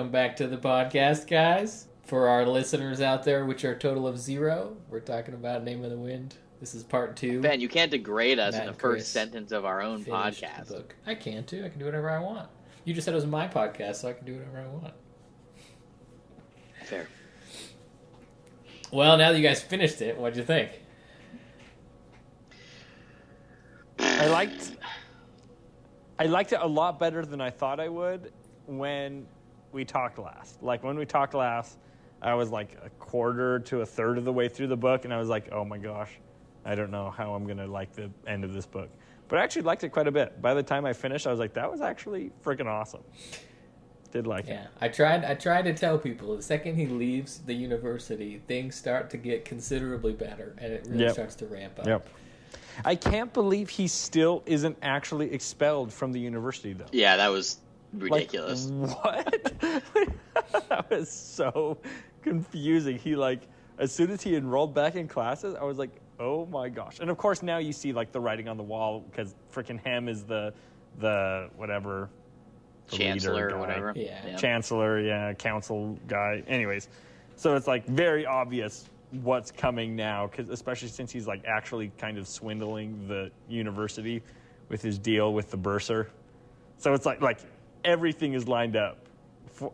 Welcome back to the podcast, guys. For our listeners out there, which are a total of zero, we're talking about Name of the Wind. This is part two. Ben, you can't degrade us Matt in the first Chris sentence of our own podcast. book. I can too. I can do whatever I want. You just said it was my podcast, so I can do whatever I want. Fair. Well, now that you guys finished it, what'd you think? I liked I liked it a lot better than I thought I would when we talked last. Like when we talked last, I was like a quarter to a third of the way through the book and I was like, "Oh my gosh, I don't know how I'm going to like the end of this book." But I actually liked it quite a bit. By the time I finished, I was like, "That was actually freaking awesome." Did like it. Yeah, I tried. I tried to tell people the second he leaves the university, things start to get considerably better, and it really Yep. starts to ramp up. Yep. I can't believe he still isn't actually expelled from the university though. Yeah, that was Like, ridiculous. what? that was so confusing. He like as soon as he enrolled back in classes, I was like, oh my gosh. And of course now you see like the writing on the wall because freaking Hem is the the whatever the Chancellor or guy. whatever. Yeah. chancellor, yeah, council guy. Anyways, so it's like very obvious what's coming now, because especially since he's like actually kind of swindling the university with his deal with the bursar. So it's like like everything is lined up. For,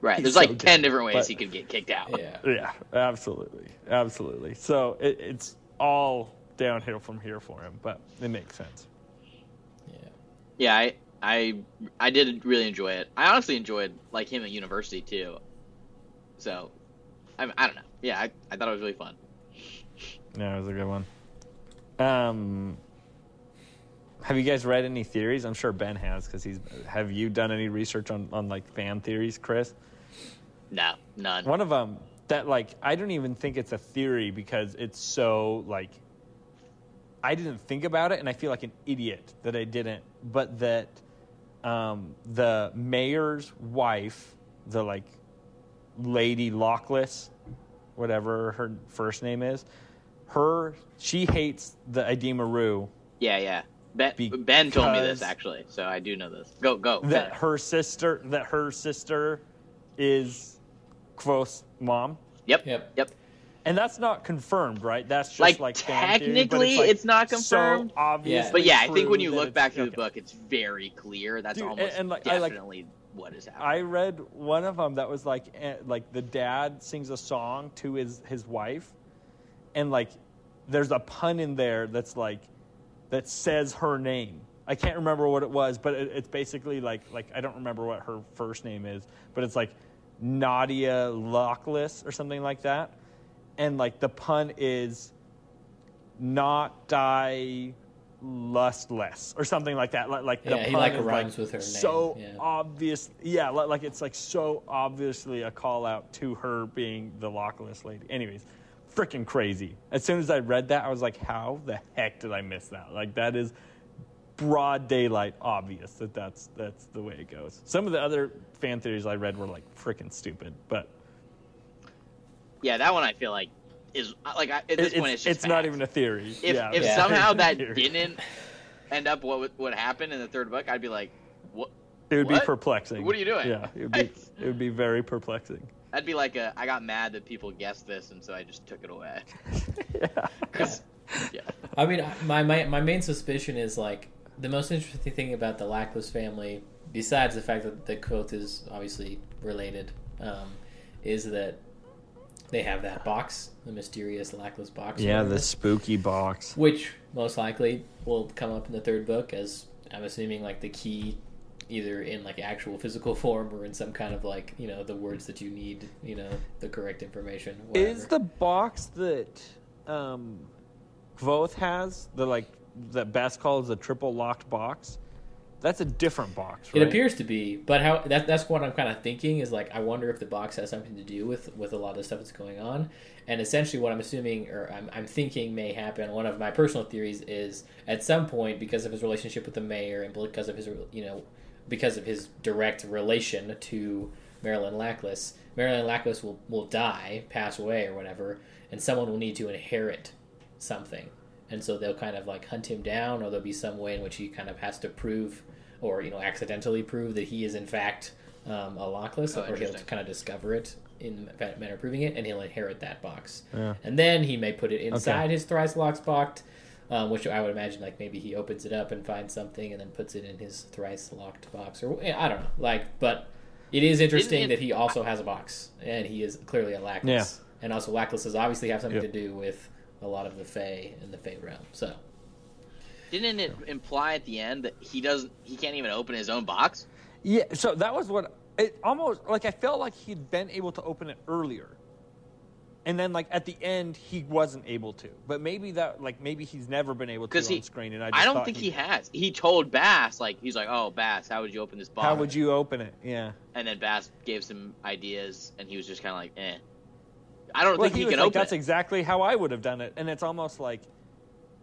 Right. There's so like 10 dumb, different ways but- he could get kicked out. Yeah. yeah, absolutely, absolutely. So it, it's all downhill from here for him, but it makes sense. Yeah. Yeah, I, I I did really enjoy it. I honestly enjoyed like him at university too. So, I, I don't know. Yeah, I, I thought it was really fun. Yeah, it was a good one. Um, have you guys read any theories? I'm sure Ben has because he's. Have you done any research on on like fan theories, Chris? No, none. One of them that like I don't even think it's a theory because it's so like I didn't think about it and I feel like an idiot that I didn't. But that um, the mayor's wife, the like Lady Lackless, whatever her first name is, her she hates the Edema Ruh Yeah, yeah. Ben, ben told me this actually, so I do know this. Go, go. that finish. her sister that her sister is Kvothe's mom. Yep. Yep. Yep. And that's not confirmed, right? That's just Like, like, fan theory, but technically, like it's not confirmed. So obvious, Yeah. But yeah, I think when you look back through the book, it's very clear. That's Dude, almost and- and, like, I, like- definitely what is happening. I read one of them that was like, eh, like the dad sings a song to his his wife, and like, there's a pun in there that's like, that says her name. I can't remember what it was, but it, it's basically like like I don't remember what her first name is, but it's like Nadia Lockless or something like that, and like the pun is not die lustless or something like that. Like, like the Yeah, he, pun like, is rhymes with her name, So yeah. obvious, yeah, li- like it's like so obviously a call out to her being the lockless lady. Anyways, freaking crazy. As soon as I read that, I was like, how the heck did I miss that? Like that is broad daylight obvious that that's that's the way it goes. Some of the other fan theories I read were like freaking stupid, but yeah, that one I feel like is like I, at this it- point it's, it's just it's not even a theory. If yeah, if Yeah. somehow that didn't end up what what happened in the third book, I'd be like, what? it would be perplexing. What are you doing? Yeah, it would be it would be very perplexing. That'd be like a I got mad that people guessed this, and so I just took it away. yeah. 'Cause- yeah, I mean, my, my my main suspicion is like the most interesting thing about the Lackless family, besides the fact that the Kvothe is obviously related, um, is that they have that box, the mysterious Lackless box. Yeah, whatever, the spooky box. which most likely will come up in the third book as I'm assuming like the key, either in like actual physical form or in some kind of like you know the words that you need, you know, the correct information. Whatever. Is the box that um, has the like that Bast calls the triple locked box? That's a different box, right? It appears to be, but how that, that's what I'm kind of thinking is like I wonder if the box has something to do with with a lot of stuff that's going on, and essentially what I'm assuming or I'm, I'm thinking may happen. One of my personal theories is at some point because of his relationship with the mayor and because of his you know because of his direct relation to Marilyn Lackless, Marilyn Lackless will will die, pass away or whatever, and someone will need to inherit something. And so they'll kind of like hunt him down, or there'll be some way in which he kind of has to prove, or you know, accidentally prove that he is in fact um, a Lackless, Oh, or he'll kind of discover it in that manner of proving it, and he'll inherit that box. Yeah. And then he may put it inside his thrice locked box, um, which I would imagine like maybe he opens it up and finds something, and then puts it in his thrice locked box, or I don't know. Like, but it is interesting it- that he also has a box, and he is clearly a lackless, Yeah. and also lacklesses obviously have something Yep. to do with a lot of the Fey and the Fey realm. So. Didn't it imply at the end that he doesn't, he can't even open his own box? Yeah, so that was what it almost like I felt like he'd been able to open it earlier. And then like at the end he wasn't able to. But maybe that like maybe he's never been able to on he, screen and I just I don't think he, has. He told Bast like he's like, "Oh, Bast, how would you open this box?" How would you open it? Yeah. And then Bast gave some ideas, and he was just kind of like, "Eh." I don't Well, think he, he can like, open that's it. exactly how I would have done it. And it's almost like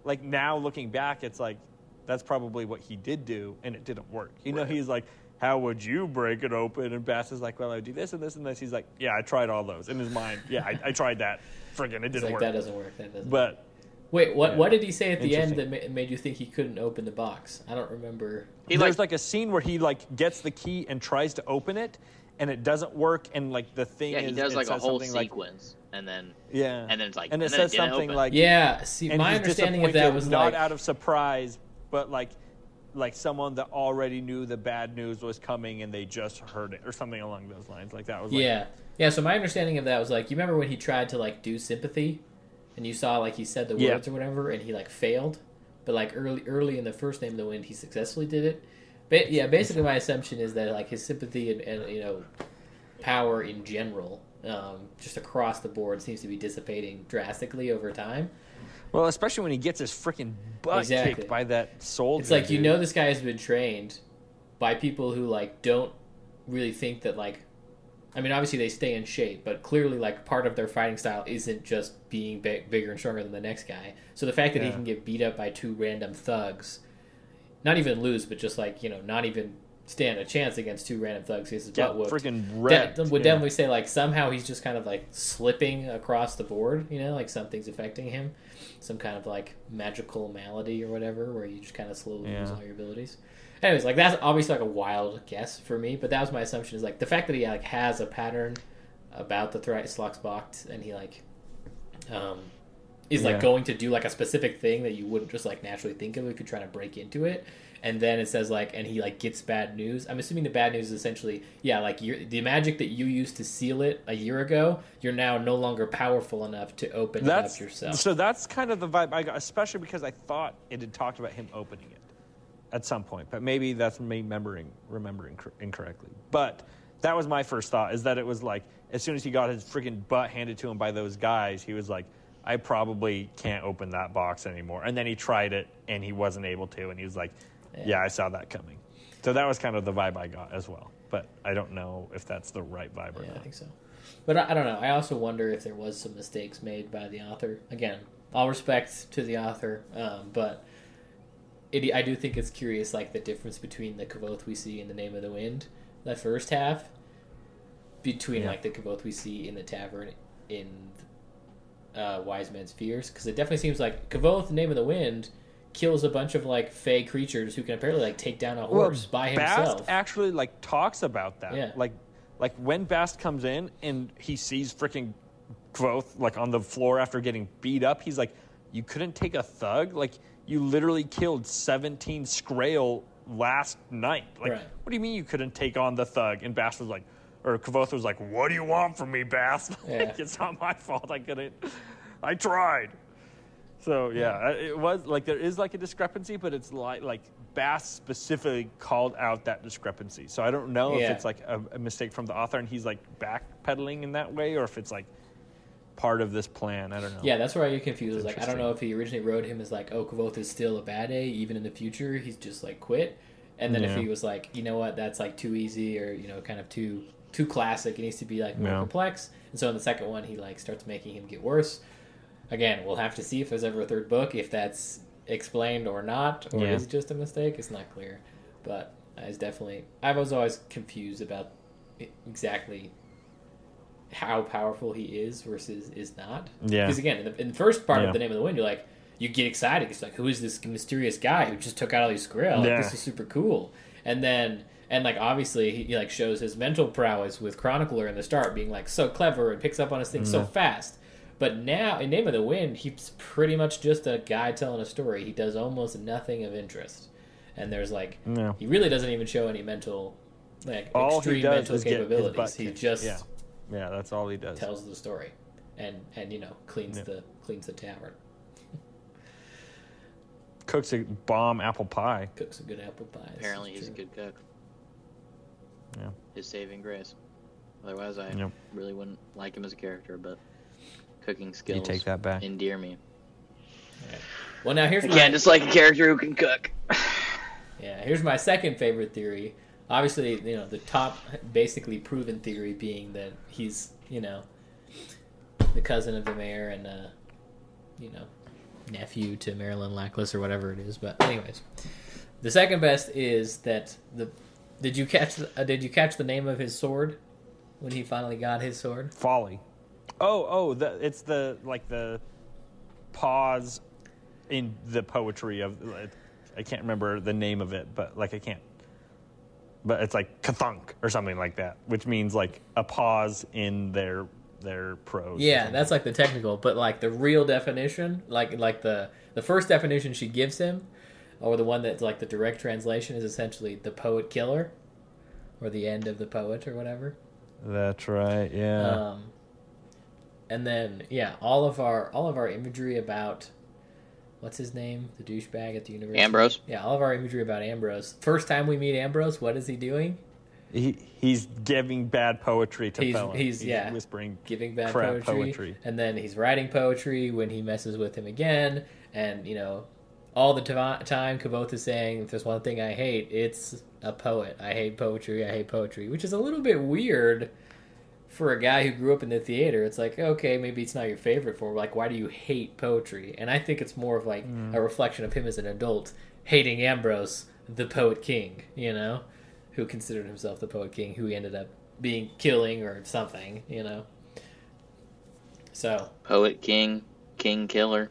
like now looking back, it's like that's probably what he did do and it didn't work. You know, he's like, How would you break it open? And Bast is like, Well, I would do this and this and this. He's like, Yeah, I tried all those in his mind. Yeah, I, I tried that. Friggin' it It's didn't like work. that doesn't work. That doesn't. But Wait, what? Yeah. What did he say at the end that ma- made you think he couldn't open the box? I don't remember. He there's like, like, a scene where he like gets the key and tries to open it and it doesn't work and like the thing yeah, is he does like a whole something like sequence, and then yeah and then it's like- and it and then it says didn't something open. like Yeah. See, my understanding of that was not like, out of surprise, but like like someone that already knew the bad news was coming and they just heard it or something along those lines. Like that was like, yeah, yeah. So my understanding of that was like, you remember when he tried to like do sympathy, and you saw like he said the Yeah. words or whatever, and he like failed, but like early early in the first name of the wind, he successfully did it. But yeah, basically my assumption is that like his sympathy and, and you know power in general, um, just across the board, seems to be dissipating drastically over time. Well, especially when he gets his freaking butt Exactly. kicked by that soldier. It's like you know this guy has been trained by people who like don't really think that like I mean obviously they stay in shape, but clearly like part of their fighting style isn't just being big, bigger and stronger than the next guy. So the fact that he can get beat up by two random thugs, not even lose, but just like you know not even stand a chance against two random thugs, gets his butt whooped. freaking De- would yeah. definitely say like somehow he's just kind of like slipping across the board, you know, like something's affecting him, some kind of like magical malady or whatever, where you just kind of slowly lose all your abilities. Anyways, like that's obviously like a wild guess for me, but that was my assumption is like the fact that he like has a pattern about the thrice box and he like um is like going to do like a specific thing that you wouldn't just like naturally think of if you're trying to break into it and then it says like and he like gets bad news i'm assuming the bad news is essentially yeah like the magic that you used to seal it a year ago you're now no longer powerful enough to open That's it up yourself so. That's kind of the vibe I got, especially because I thought it had talked about him opening it at some point, but maybe that's me remembering remembering incorrectly. But that was my first thought: is that it was like as soon as he got his freaking butt handed to him by those guys, he was like, "I probably can't open that box anymore." And then he tried it, and he wasn't able to, and he was like, Yeah. "Yeah, I saw that coming." So that was kind of the vibe I got as well. But I don't know if that's the right vibe or yeah i think so but I, I don't know i also wonder if there was some mistakes made by the author again all respect to the author um, but it, I do think it's curious, like the difference between the Kvothe we see in the Name of the Wind, that first half, between Yeah. like the Kvothe we see in the tavern in uh, Wise Man's Fears, because it definitely seems like Kvothe, Name of the Wind, kills a bunch of like fey creatures who can apparently like take down a horse by himself. Bast actually like talks about that. Yeah. Like like when Bast comes in and he sees freaking Kvothe like on the floor after getting beat up, he's like, You couldn't take a thug? Like you literally killed seventeen Scrael last night. Like Right. what do you mean you couldn't take on the thug? And Bast was like or Kvothe was like, What do you want from me, Bast? Yeah. like, it's not my fault. I couldn't I tried. So yeah, it was like there is like a discrepancy, but it's like like Bast specifically called out that discrepancy. So I don't know Yeah. if it's like a, a mistake from the author and he's like backpedaling in that way, or if it's like part of this plan. I don't know. Yeah, that's where I get confused. It's Like, I don't know if he originally wrote him as like, oh, Kvothe is still a bad A, even in the future. He's just like quit. And then if Yeah. he was like, you know what, that's like too easy or you know, kind of too too classic. It needs to be like more Yeah. complex. And so in the second one, he like starts making him get worse. Again, we'll have to see if there's ever a third book, if that's explained or not, or Yeah. is it just a mistake? It's not clear. But I was definitely, I was always confused about exactly how powerful he is versus is not. Yeah. Because again, in the, in the first part Yeah. of the name of the wind, you're like, you get excited. It's like, who is this mysterious guy who just took out all these Scrael? Like, Yeah. this is super cool. And then and like obviously he, he, like shows his mental prowess with Chronicler in the start, being like so clever and picks up on his things mm-hmm. so fast. But now in Name of the Wind, he's pretty much just a guy telling a story. He does almost nothing of interest, and there's like No. he really doesn't even show any mental like All he extreme does mental is capabilities. He just Yeah. Yeah, that's all he does. tells the story, and and you know cleans Yeah. the cleans the tavern, Cooks a bomb apple pie. cooks a good apple pie. Apparently, he's a good cook. Yeah. His saving grace. Otherwise, I Yep. really wouldn't like him as a character. But cooking skills You take that back. endear me. Well, now here's again, my can't dislike a character who can cook. Yeah, here's my second favorite theory. Obviously, you know, the top basically proven theory being that he's, you know, the cousin of the mayor and, uh, you know, nephew to Marilyn Lackless or whatever it is. But anyways, the second best is that the did you catch the, uh, did you catch the name of his sword when he finally got his sword? Folly. Oh, oh, the, it's the like the pause in the poetry of. I can't remember the name of it, but like I can't. But it's like kathunk or something like that, which means like a pause in their their prose. Yeah, that's like the technical, but like the real definition, like like the the first definition she gives him, or the one that's like the direct translation is essentially the poet killer, or the end of the poet or whatever. that's right. Yeah. Um, and then yeah, all of our all of our imagery about what's his name, the douchebag at the university. Ambrose. Yeah, all of our imagery about Ambrose. First time we meet Ambrose, what is he doing? he he's giving bad poetry to He's- Bella. he's- yeah. whispering. giving bad Crap poetry, poetry. and then he's writing poetry when he messes with him again, and you know, all the ti- time Kvothe is saying, "If there's one thing I hate, it's a poet. I hate poetry. I hate poetry," which is a little bit weird for a guy who grew up in the theater. It's like, okay, maybe it's not your favorite form. Like, why do you hate poetry? And I think it's more of like Mm. a reflection of him as an adult hating Ambrose, the poet king. You know, who considered himself the poet king, who he ended up being killing or something. You know. So, Poet King, King Killer.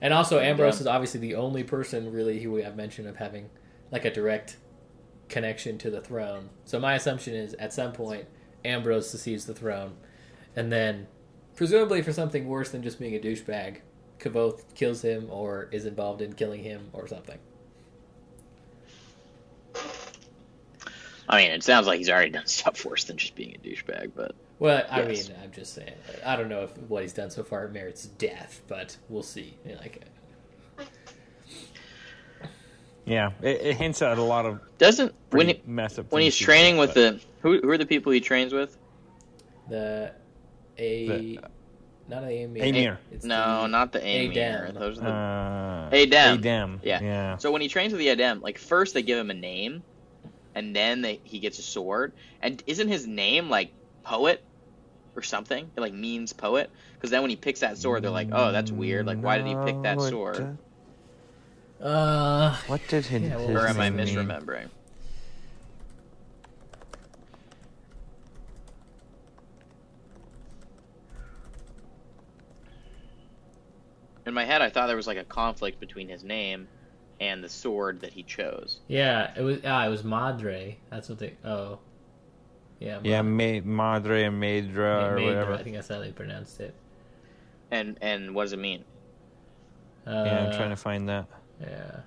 and also Ambrose Yeah. is obviously the only person really who we have mention of having like a direct connection to the throne. So my assumption is at some point Ambrose succeeds the throne, and then presumably for something worse than just being a douchebag, Kvothe kills him or is involved in killing him or something. I mean, it sounds like he's already done stuff worse than just being a douchebag, but Well, I Yes. mean, I'm just saying. I don't know if what he's done so far merits death, but we'll see. Like, Yeah, it, it hints at a lot of doesn't when he, messed up. when he's training with but- the who who are the people he trains with? the a The- not the Amyr. Amyr. It's No, the- not the Amyr. Adem. Those are the Uh, Adem. Adem. Yeah. Yeah. So when he trains with the Adem, like first they give him a name, and then they, he gets a sword. And isn't his name like poet or something? It like means poet. Because then when he picks that sword, they're like, oh, that's weird. Like why did he pick that No, sword? Do- Uh, What did his, Yeah, well, his Or am I name mean? misremembering? In my head, I thought there was like a conflict between his name and the sword that he chose. yeah, it was. Ah, it was Madre. That's what they. Oh, yeah. Yeah, Ma- Ma- Madre and Madra Ma- or Madra, whatever. I think that's how they pronounced it. And and what does it mean? Uh, yeah, I'm trying to find that. Yeah.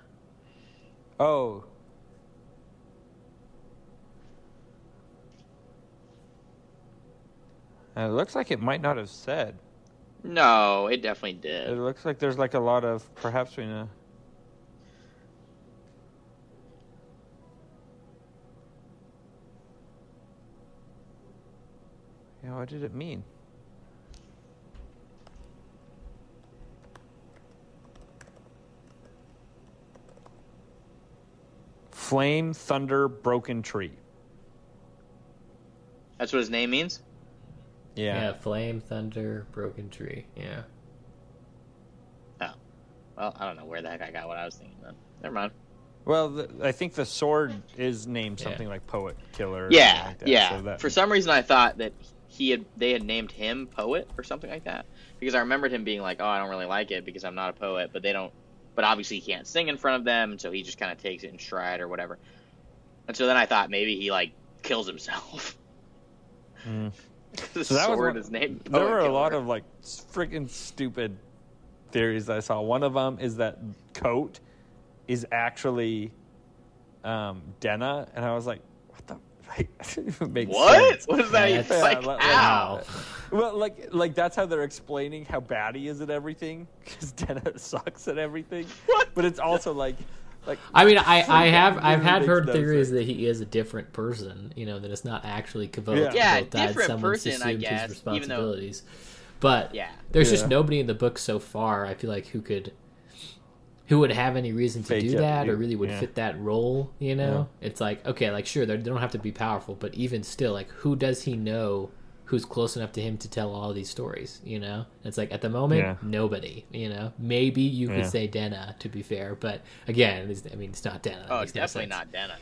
Oh. Uh, It looks like it might not have said. No, it definitely did. It looks like there's like a lot of perhaps we know. Yeah, what did it mean? Flame, thunder, broken tree. That's what his name means. yeah. Yeah. Flame, thunder, broken tree. Yeah. Oh. Well, I don't know where the heck I got what I was thinking. Then never mind. Well, the, I think the sword is named Yeah. something like poet killer. Yeah, like that, yeah. so that- For some reason, I thought that he had they had named him poet or something like that because I remembered him being like, "Oh, I don't really like it because I'm not a poet," but they don't. But obviously, he can't sing in front of them, so he just kind of takes it in stride or whatever. And so then I thought maybe he like kills himself. Mm. the So that was sword one- is named. There Poet were a lot of like freaking stupid theories I saw. One of them is that coat is actually um, Denna, and I was like, "What the? Like, that didn't even make what? sense." What does that Yeah, even that's- like? like- How? Well, like, like that's how they're explaining how bad he is at everything because Denna sucks at everything. What? But it's also like, like I mean, I, I have I've had heard theories sense. that he is a different person. You know that it's not actually Kvothe. Yeah. Yeah, died, different someone's person, I guess, his even though- responsibilities. But Yeah. there's just nobody in the book so far. I feel like who could, who would have any reason to Fake do it, that, or really would yeah. fit that role. You know, it's like okay, like sure they don't have to be powerful, but even still, like who does he know? Who's close enough to him to tell all these stories? You know, it's like at the moment Yeah. nobody. You know, maybe you could Yeah. say Denna to be fair, but again, it's, I mean it's not Denna. Oh, it's definitely sense. not Denna.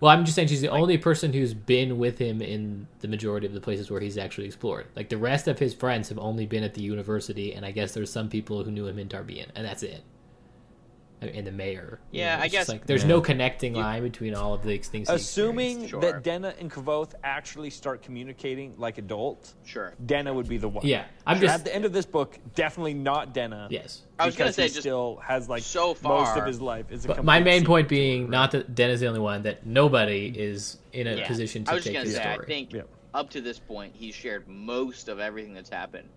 Well, I'm just saying she's the only person who's been with him in the majority of the places where he's actually explored. Like the rest of his friends have only been at the university, and I guess there's some people who knew him in Tarbean, and that's it. I mean, And the mayor. you Yeah, know, I guess- like there's Yeah. no connecting line between all of the things. assuming. Sure. that Denna and Kvothe actually start communicating like adults, Sure. Denna would be the one. Yeah, I'm at just the end of this book, definitely not Denna. yes. I was gonna because say he just still has like so far most of his life is a But my main point being not that Den is the only one; that nobody is in a Yeah. position I to was just take gonna his say, story. I think Yeah. up to this point, he's shared most of everything that's happened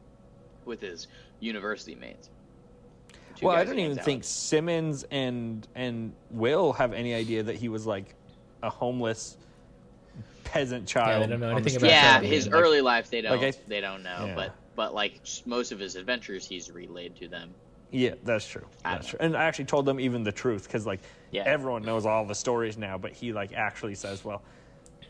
with his university mates. Two Well, I don't even out think. Simmons and and Will have any idea that he was like a homeless peasant child. don't know anything about Yeah, his like- early life they don't like I- they don't know, Yeah. but but like most of his adventures, he's relayed to them. Yeah, that's true. That's true. And I actually told them even the truth because like Yeah. everyone knows all the stories now, but he like actually says, well,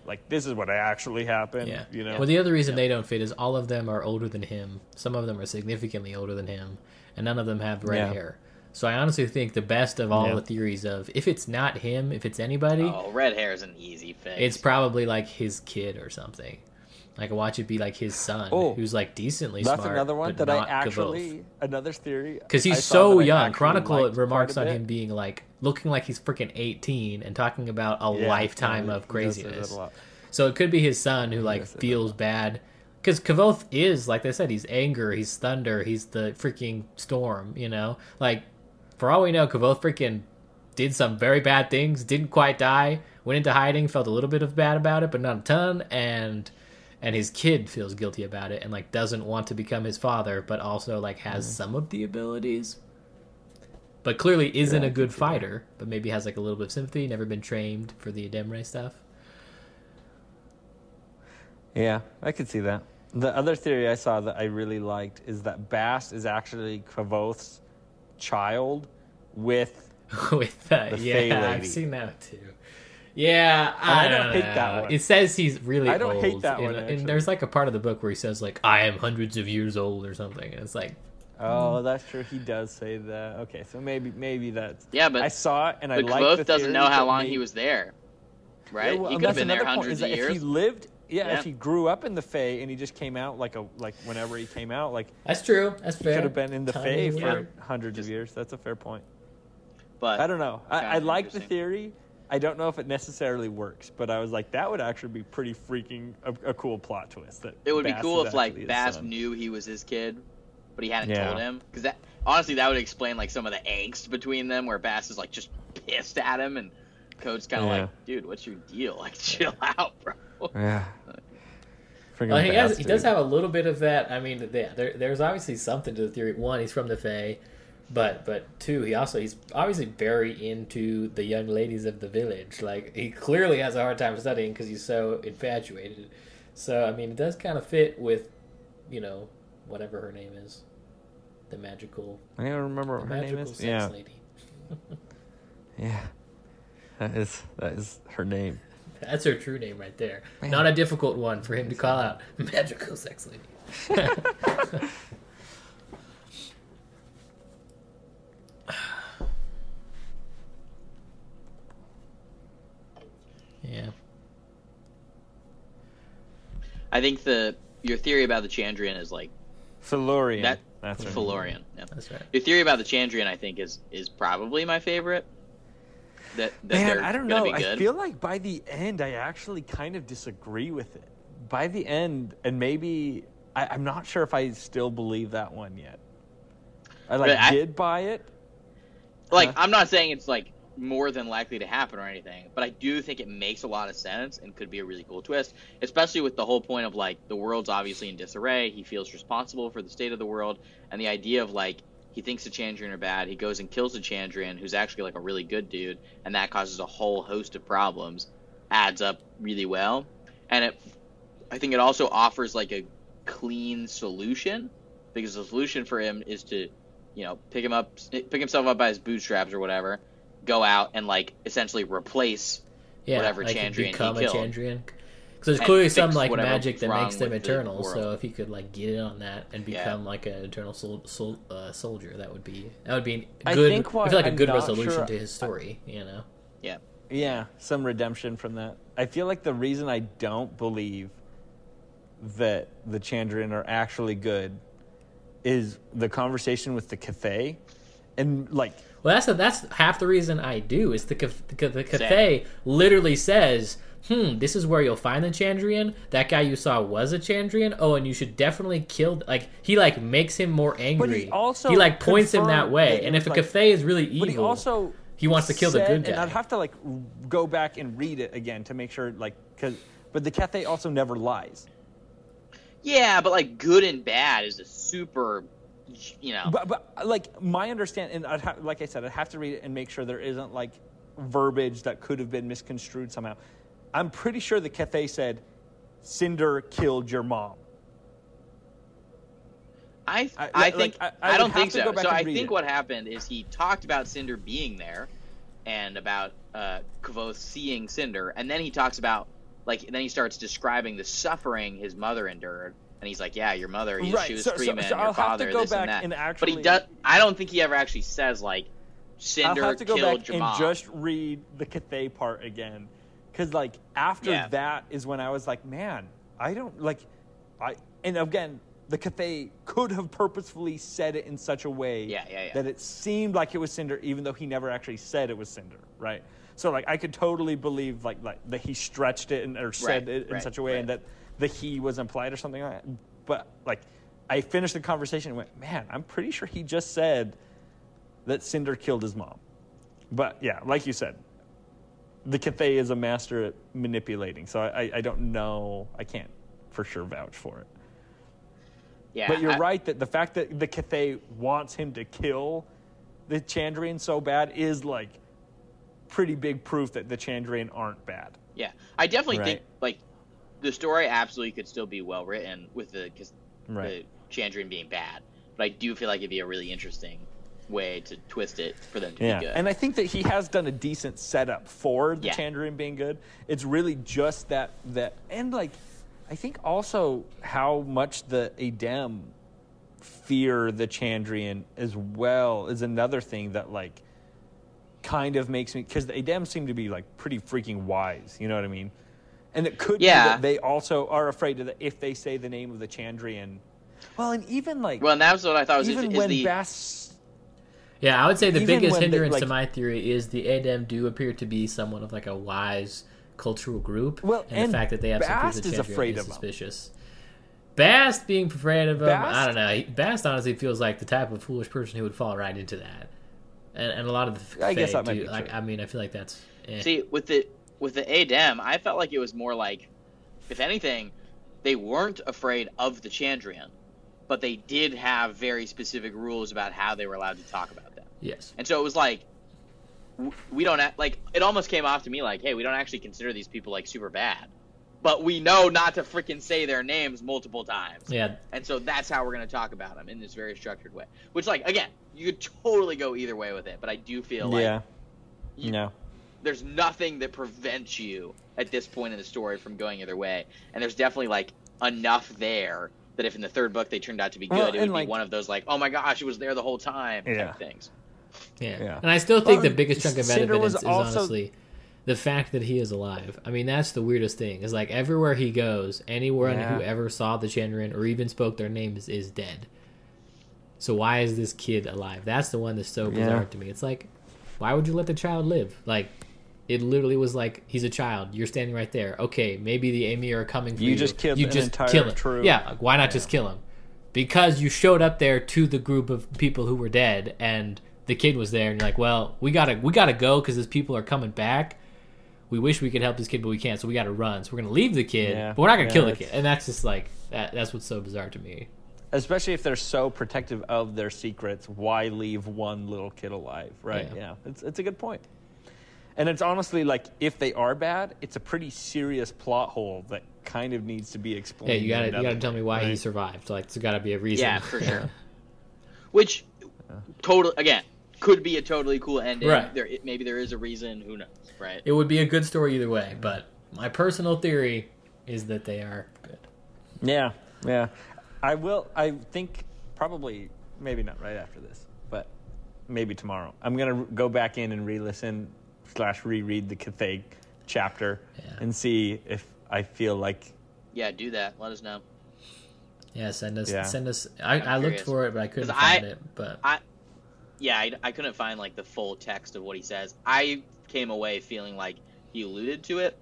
like this is what actually happened. Yeah. You know. Well, the other reason they don't fit is all of them are older than him. Some of them are significantly older than him, and none of them have red Yeah. hair. So I honestly think the best of all Yeah. the theories of if it's not him, if it's anybody, Oh, red hair is an easy fix. it's probably like his kid or something. Like watch it be like his son, Oh. who's like decently That's smart. another one but that I not actually another theory because he's saw so young. Chronicle remarks on him being like looking like he's freaking eighteen and talking about a Yeah, lifetime yeah, of he does say that craziness. So it could be his son who like feels bad because Kvothe is like they said he's anger, he's thunder, he's the freaking storm. You know, like for all we know, Kvothe freaking did some very bad things, didn't quite die, went into hiding, felt a little bit of bad about it, but not a ton, and and his kid feels guilty about it and like doesn't want to become his father, but also like has Mm-hmm. some of the abilities. But clearly isn't Yeah, a good see that. fighter, but maybe has like a little bit of sympathy, never been trained for the Ademre stuff. Yeah, I could see that. The other theory I saw that I really liked is that Bast is actually Kvothe's child with with uh, The yeah, Fey I've seen that too. Yeah, I, I don't don't hate know. that one. It says he's really I don't old. hate that and, one, and actually. there's like a part of the book where he says like I am hundreds of years old or something. And it's like Oh, that's true. He does say that. Okay, so maybe maybe that's Yeah, but I saw it and I like the doesn't know how long maybe- he was there, right? Yeah, well, he could have been there point, hundreds is of years. If he lived, yeah, Yeah. if he grew up in the Fae and he just came out like a like whenever he came out, like that's true. That's fair. could have been in the Fae Timing, for yeah. hundreds Just- of years. That's a fair point. but I don't know. I, I like the theory. I don't know if it necessarily works, but I was like, that would actually be pretty freaking a, a cool plot twist. That It would be cool if like actually Bast son. knew he was his kid, but he hadn't Yeah. told him. Because that honestly, that would explain like some of the angst between them, where Bast is like just pissed at him, and Code's kind of Yeah. like, "Dude, what's your deal? Like, chill out, bro." Yeah. Well, he, has, he does have a little bit of that. I mean, there, there, there's obviously something to the theory. One, he's from the Fae, but but two, he also he's obviously very into the young ladies of the village. Like he clearly has a hard time studying because he's so infatuated. So I mean, it does kind of fit with, you know, whatever her name is, the magical, I don't remember what her name magical is. sex Yeah, lady. yeah. That is that is her name. That's her true name right there. Man. Not a difficult one for him to call out. Magical sex lady. yeah. I think the your theory about the Chandrian is like Felurian. that. That's her. Felurian. Yeah. That's right. Your theory about the Chandrian, I think, is is probably my favorite. That, that Man, I don't know. I feel like by the end, I actually kind of disagree with it. By the end, and maybe I, I'm not sure if I still believe that one yet. I like I- did buy it. like Huh? I'm not saying it's like more than likely to happen or anything, but I do think it makes a lot of sense and could be a really cool twist, especially with the whole point of like the world's obviously in disarray. He feels responsible for the state of the world, and the idea of like he thinks the Chandrian are bad. He goes and kills the Chandrian, who's actually like a really good dude, and that causes a whole host of problems. Adds up really well, and it, I think it also offers like a clean solution because the solution for him is to you know, pick him up, pick himself up by his bootstraps or whatever, go out and like essentially replace. yeah, whatever like Chandrian he become a. Chandrian. Because there's clearly some like magic that makes them with the eternal. So if he could like get in on that and Yeah. become like an eternal sol- sol- uh, soldier, that would be that would be I think what I feel like a I'm good resolution sure- to his story. You know, Yeah, Yeah, some redemption from that. I feel like the reason I don't believe that the Chandrian are actually good is the conversation with the Cthaeh, and like well that's that's half the reason I do. Is the Cath- the, the Cthaeh literally says. Hmm, this is where you'll find the Chandrian. That guy you saw was a Chandrian. Oh, and you should definitely kill. Like he like makes him more angry. he also he like points him that way. that And it if a was, like- Cthaeh is really evil, But he also he wants to kill the good guy. And I'd have to like go back and read it again to make sure, like, because but the Cthaeh also never lies. Yeah, but like good and bad is a super, you know. But, but like my understanding, and I'd ha- like I said, I'd have to read it and make sure there isn't like verbiage that could have been misconstrued somehow. I'm pretty sure the Cthaeh said, "Cinder killed your mom." I I- I, like, think I- I, I don't think so. So I think it. what happened is he talked about Cinder being there, and about uh, Kvothe seeing Cinder, and then he talks about like then he starts describing the suffering his mother endured, and he's like, "Yeah, your mother, he, Right, she was so- so- screaming, so your I'll father, this and that." and but he does. I don't think he ever actually says like Cinder I'll have to go killed back your and mom. just read the Cthaeh part again, because like after Yeah. that is when I was like, man, I don't like, I and again the Cthaeh could have purposefully said it in such a way Yeah, yeah, yeah. that it seemed like it was Cinder, even though he never actually said it was Cinder, right? So like I could totally believe like like that he stretched it and or said Right, it in right, such a way and right. that the he was implied or something like that. But like I finished the conversation and went, man, I'm pretty sure he just said that Cinder killed his mom. But yeah, like you said, the Cthaeh is a master at manipulating. So I, I, don't know. I can't for sure vouch for it. yeah, but you're I- right that the fact that the Cthaeh wants him to kill the Chandrian so bad is like pretty big proof that the Chandrian aren't bad. Yeah, I definitely Right. think like the story absolutely could still be well written with the Right. the Chandrian being bad, but I do feel like it'd be a really interesting way to twist it for them to Yeah, be good. and I think that he has done a decent setup for the Yeah. Chandrian being good. It's really just that that and like I think also how much the Adem fear the Chandrian as well is another thing that like kind of makes me because the Adem seem to be like pretty freaking wise. You know what I mean? And it could be Yeah. that they also are afraid of that if they say the name of the Chandrian. Well, and even like well, and that's what I thought was even is, when the Bast Yeah, I would say the Even biggest when they, hindrance like- to my theory is the Adem do appear to be somewhat of like a wise cultural group. Well, and, and the fact that they have some Bast proof that is Chandrian afraid is of him. suspicious. Bast being afraid of him, I don't know. Bast honestly feels like the type of foolish person who would fall right into that. And, and a lot of the I guess Fae that might be like true. I mean, I feel like that's eh. see with the with the Adem, I felt like it was more like, if anything, they weren't afraid of the Chandrian, but they did have very specific rules about how they were allowed to talk about them. yes. And so it was like, we don't act, like it almost came off to me like, hey, we don't actually consider these people like super bad, but we know not to freaking say their names multiple times. Yeah, And so that's how we're going to talk about them in this very structured way. Which, like, again, you could totally go either way with it, but I do feel like yeah, you- no. there's nothing that prevents you at this point in the story from going either way. And there's definitely like enough there that if in the third book they turned out to be good, Well, it would and, be one of those like, oh my gosh, it was there the whole time Yeah. type things. Yeah. Yeah. And I still think Well, the biggest chunk of Cinder evidence is also- honestly the fact that he is alive. I mean, that's the weirdest thing. Is like everywhere he goes, anyone Yeah. who ever saw the Chandrian or even spoke their names is dead. So why is this kid alive? That's the one that's so bizarre Yeah. to me. It's like why would you let the child live? Like, it literally was like he's a child. You're standing right there. Okay, maybe the Amyr are coming for you. You just killed you just entire kill him. troop. Yeah, like, why not just kill him? Because you showed up there to the group of people who were dead, and the kid was there, and you're like, well, we gotta we gotta go because these people are coming back. We wish we could help this kid, but we can't, so we gotta run. So we're gonna leave the kid, Yeah. but we're not gonna Yeah, kill the kid, and that's just like that. That's what's so bizarre to me. Especially if they're so protective of their secrets, why leave one little kid alive, right? Yeah. Yeah, it's, it's a good point. And it's honestly like if they are bad, it's a pretty serious plot hole that kind of needs to be explained. Yeah, you gotta you gotta tell me way, why he survived. Like, there's gotta be a reason. Yeah, for sure. Which, total again, could be a totally cool ending. Right. There, it- maybe there is a reason. Who knows? Right. It would be a good story either way, but my personal theory is that they are good. Yeah, yeah. I will. I think probably maybe not right after this, but maybe tomorrow. I'm gonna go back in and re-listen slash reread the Cthaeh chapter Yeah. and see if I feel like Yeah, do that. Let us know. Yeah, send us Yeah. send us. I, I'm looked for it, but I couldn't 'Cause I- find it. But I, yeah, I, I couldn't find like the full text of what he says. I came away feeling like he alluded to it,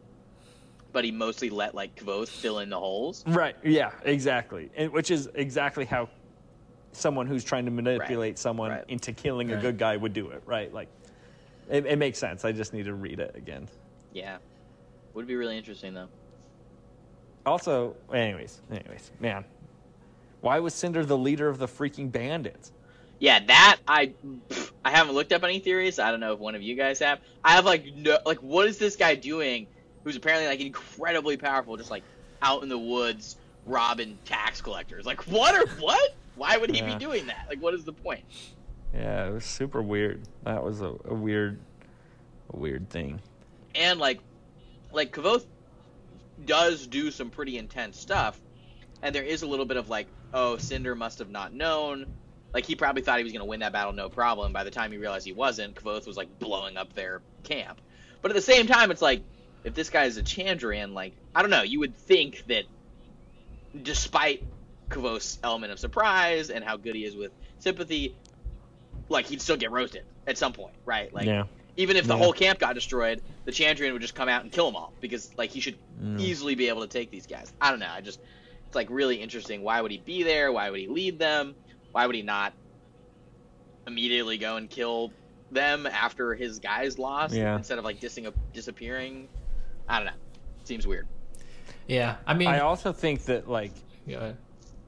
but he mostly let like Kvothe fill in the holes. right. Yeah, exactly. And, which is exactly how someone who's trying to manipulate someone Right. into killing a good guy would do it. Right. Like it, it makes sense. I just need to read it again. Yeah, would be really interesting though. Also, anyways, anyways, man, why was Cinder the leader of the freaking bandits? Yeah, that I pff, I haven't looked up any theories. I don't know if one of you guys have. I have like no like what is this guy doing? Who's apparently like incredibly powerful, just like out in the woods robbing tax collectors. Like what or what? Why would he Yeah. be doing that? Like what is the point? Yeah, it was super weird. That was a, a weird, a weird thing. and like like Kvothe does do some pretty intense stuff and there is a little bit of like oh Cinder must have not known like he probably thought he was going to win that battle no problem by the time he realized he wasn't Kvothe was like blowing up their camp but at the same time it's like if this guy is a Chandrian like I don't know you would think that despite Kvothe's element of surprise and how good he is with sympathy like he'd still get roasted at some point right like yeah, even if the Yeah. whole camp got destroyed, the Chandrian would just come out and kill them all because like he should Mm. easily be able to take these guys. I don't know. I just it's like really interesting. Why would he be there? Why would he lead them? Why would he not immediately go and kill them after his guys lost Yeah. instead of like dissing, disappearing? I don't know. Seems weird. yeah, I mean, I also think that like, go ahead.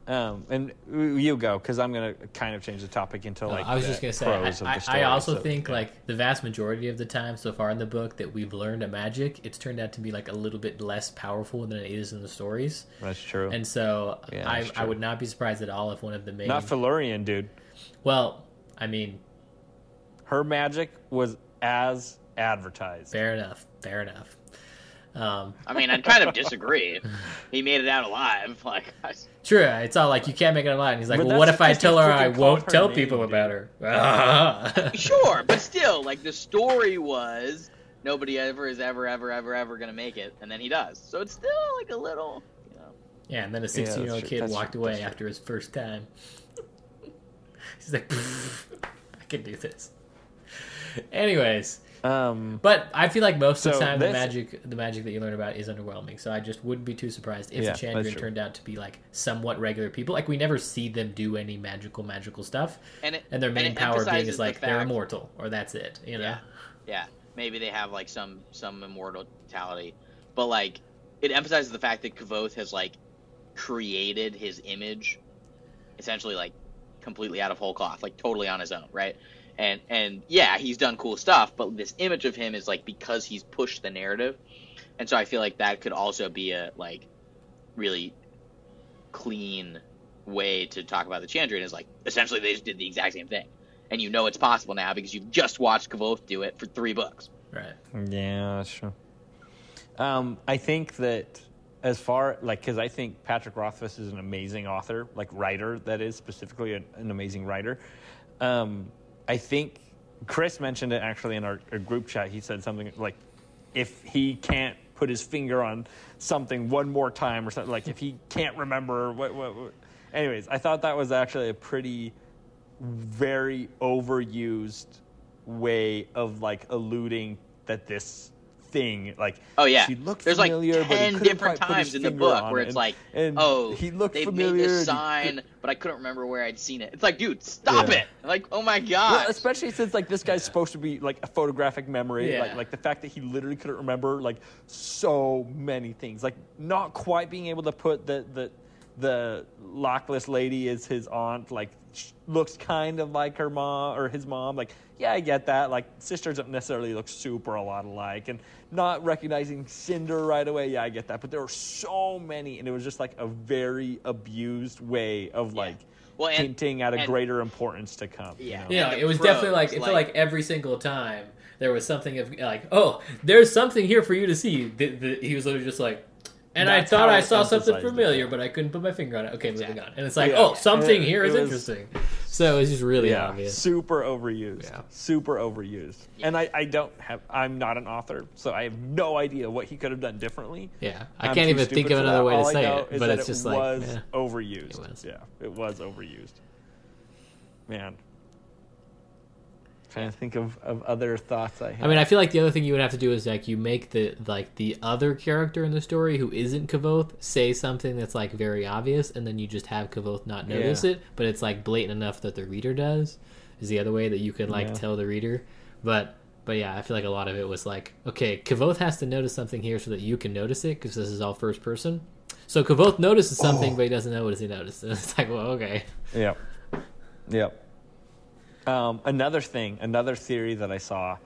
Um, and you go because I'm gonna kind of change the topic into like. I was just gonna say, I, I, I also so, think yeah. like the vast majority of the time so far in the book that we've learned a magic, it's turned out to be like a little bit less powerful than it is in the stories, that's true. and so Yeah, I, I would not be surprised at all if one of the main. Not Felurian, dude. well, I mean, Her magic was as advertised. fair enough, fair enough. Um, I mean, I'd kind of disagree. He made it out alive. Like, I- True, it's all like you can't make it alive. And he's like, But well, what if I tell her I won't her tell name, people dude. about her? sure, but still, like the story was nobody ever is ever ever ever ever gonna make it, and then he does. So it's still like a little, you know. yeah, and then a that's 16 year old true, kid that's walked true, away that's true. after his first time. he's like, I can do this. Anyways, Um, but I feel like most of the So time the magic, the magic that you learn about is underwhelming. So I just wouldn't be too surprised if Yeah, the Chandrian turned out to be like somewhat regular people. Like we never see them do any magical, magical stuff, And it, and their main it power being emphasizes is the like they're immortal or that's it. You know. Yeah, yeah. Maybe they have like some some immortality, but like it emphasizes the fact that Kvothe has like created his image, essentially like completely out of whole cloth, like totally on his own, right? And and yeah, he's done cool stuff, but this image of him is like because he's pushed the narrative, and so I feel like that could also be a like really clean way to talk about the Chandrian is like essentially they just did the exact same thing. And you know it's possible now because you've just watched Kvothe do it for three books. Right. Yeah, that's true. Um, I think that as far like because I think Patrick Rothfuss is an amazing author, like writer. That is specifically an, an amazing writer. Um, I think Chris mentioned it actually in our, our group chat. He said something like, if he can't put his finger on something one more time or something, like if he can't remember what, what, what. Anyways, I thought that was actually a pretty very overused way of like alluding that this thing like Oh yeah, she looked there's like familiar, but he ten couldn't different quite put his times in the book where it. it's like, and oh, he looked they familiar made this sign, could- but I couldn't remember where I'd seen it. It's like, dude, stop Yeah. it! Like, oh my god. Well, especially since like this guy's supposed to be like a photographic memory, Yeah. like like the fact that he literally couldn't remember like so many things, like not quite being able to put the the the Lackless lady is his aunt, like sh- looks kind of like her mom or his mom. Like, yeah, I get that. Like sisters don't necessarily look super a lot alike, and not recognizing Cinder right away. Yeah, I get that. But there were so many, and it was just like a very abused way of Yeah. like. Well, and- hinting at a and- greater importance to come. you Yeah. know? Yeah, And it was pros, definitely like it felt like- like every single time there was something of like, oh, there's something here for you to see. The, the, he was literally just like, and That's I thought I saw something emphasized it. familiar, but I couldn't put my finger on it. Okay, moving Exactly. on. And it's like, Yeah. oh, something It- here was- interesting. So it's just really yeah, obvious. super overused. Yeah. Super overused. And I, I don't have. I'm not an author, so I have no idea what he could have done differently. Yeah, I I'm can't even think of another that. way to All say it, but that it's it just like, was yeah. overused. It was. Yeah, it was overused. Man. Trying to think of, of other thoughts I have. I mean, I feel like the other thing you would have to do is like you make the like the other character in the story who isn't Kvothe say something that's like very obvious, and then you just have Kvothe not notice Yeah. it, but it's like blatant enough that the reader does. Is the other way that you could like Yeah. tell the reader, but but yeah, I feel like a lot of it was like, okay, Kvothe has to notice something here so that you can notice it because this is all first person. So Kvothe notices something, Oh. but he doesn't know what he notice. And it's like, well, okay, Yep. Yep. Um, another thing, another theory that I saw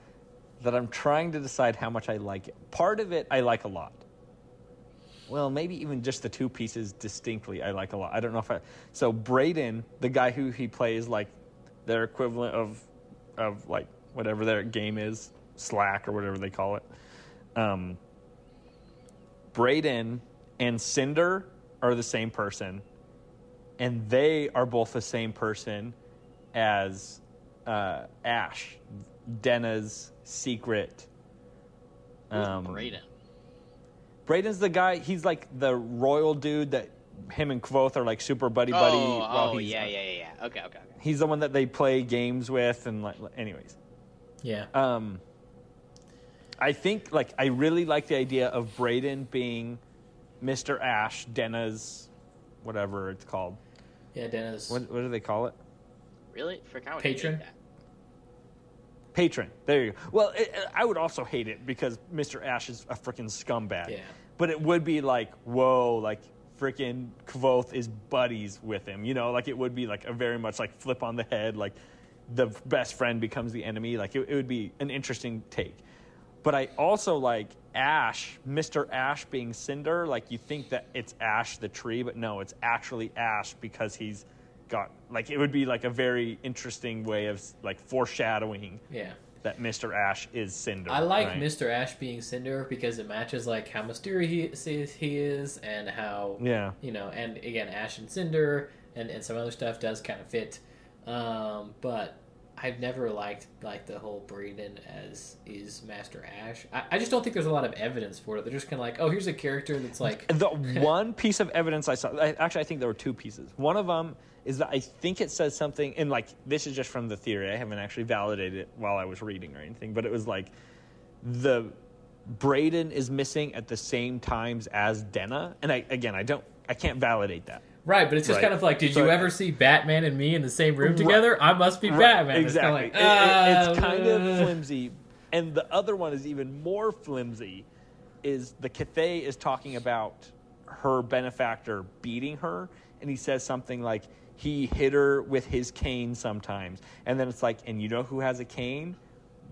that I'm trying to decide how much I like it. Part of it I like a lot. Well, maybe even just the two pieces distinctly I like a lot. I don't know if I. So Bredon, the guy who he plays like their equivalent of of like whatever their game is, Slack or whatever they call it. Um, and Cinder are the same person and they are both the same person as uh, Ash, Denna's secret. Who's Um, Bredon? Bredon's the guy. He's like the royal dude that him and Kvothe are like super buddy buddy. Oh, oh he's, yeah, uh, yeah, yeah, yeah. Okay, okay, okay. He's the one that they play games with, and like, anyways. yeah, Um, I think like I really like the idea of Bredon being Mr. Ash, Denna's whatever it's called. yeah. Dennis, What, what do they call it? Really? Frick, I would Patron? hate that. Patron. There you go. Well, it, it- I would also hate it because Mr. Ash is a freaking scumbag. Yeah. But it would be like, whoa, like freaking Kvothe is buddies with him. You know, like it would be like a very much like flip on the head, like the best friend becomes the enemy. Like it, it would be an interesting take. But I also like Ash, Mr. Ash being Cinder. Like you think that it's Ash the tree, but no, it's actually Ash because he's got like it would be like a very interesting way of like foreshadowing yeah. that Mr. Ash is Cinder. I like right? Mr. Ash being Cinder because it matches like how mysterious he, he is and how Yeah. you know, and again Ash and Cinder and, and some other stuff does kind of fit. Um, but I've never liked like the whole Bredon as is Master Ash. I, I just don't think there's a lot of evidence for it. They're just kind of like, oh, here's a character that's like, The one piece of evidence I saw, I, actually, I think there were two pieces. One of them is that I think it says something, and like this is just from the theory. I haven't actually validated it while I was reading or anything, but it was like the Bredon is missing at the same times as Denna, and I again, I don't, I can't validate that. right, but it's just Right. kind of like, did So- you ever see Batman and me in the same room Right. together? I must be Right, Batman. Exactly. It's, kinda It- it- like, it's kind of "Uh, flimsy. And the other one is even more flimsy. Is the Cthaeh is talking about her benefactor beating her, and he says something like he hit her with his cane sometimes, and then it's like, and you know who has a cane?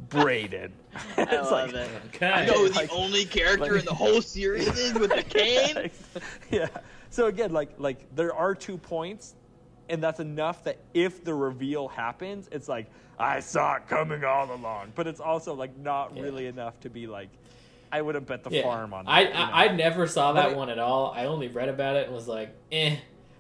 Bredon. I it's love like, it. Okay. I know the Like- only character like- in the whole series is with the cane. yeah. So again, like like there are two points, and that's enough that if the reveal happens, it's like I saw it coming all along. But it's also like not Yeah. really enough to be like I would have bet the Yeah. farm on that. I, you know? I I never saw that But I- one at all. I only read about it and was like, eh.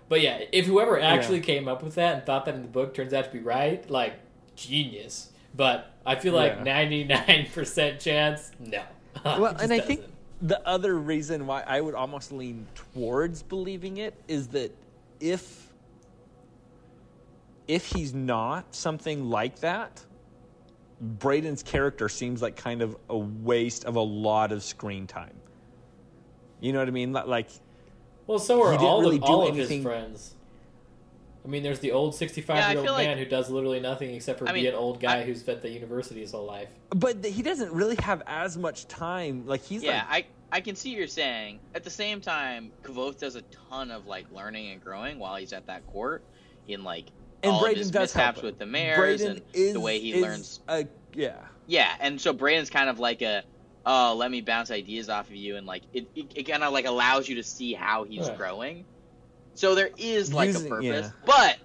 But yeah, if whoever actually came up with that and thought that in the book turns out to be right, like genius. But I feel like ninety nine percent chance, no. well, It just and I think doesn't. the other reason why I would almost lean towards believing it is that if if he's not something like that, Bredon's character seems like kind of a waste of a lot of screen time. You know what I mean? Like, Well, so are all really of all of anything- his friends. I mean, there's the old 65 Yeah, I year old feel like- man who does literally nothing except for I be mean, an old guy I- who's spent the university his whole life. but he doesn't really have as much time. Like he's yeah, like, I I can see what you're saying. At the same time, Kvothe does a ton of like learning and growing while he's at that court in like and all Bredon of his does mishaps with the Maer's Bredon and is, the way he is learns. A, yeah, Yeah, and so Bredon's kind of like a oh, let me bounce ideas off of you, and like it, it, it kind of like allows you to see how he's Yeah. growing. So there is like Using- a purpose, yeah. but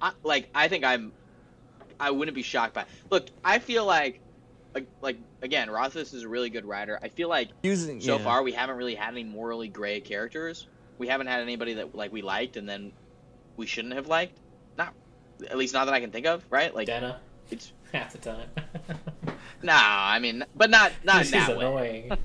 I, like I think I'm, I wouldn't be shocked by. Look, I feel like, like, like again, Rothfuss is a really good writer. I feel like using so yeah. far we haven't really had any morally gray characters. We haven't had anybody that like we liked and then we shouldn't have liked. Not at least not that I can think of, right? Like Dana, it's half the time. no, I mean, but not not in She's that way. annoying.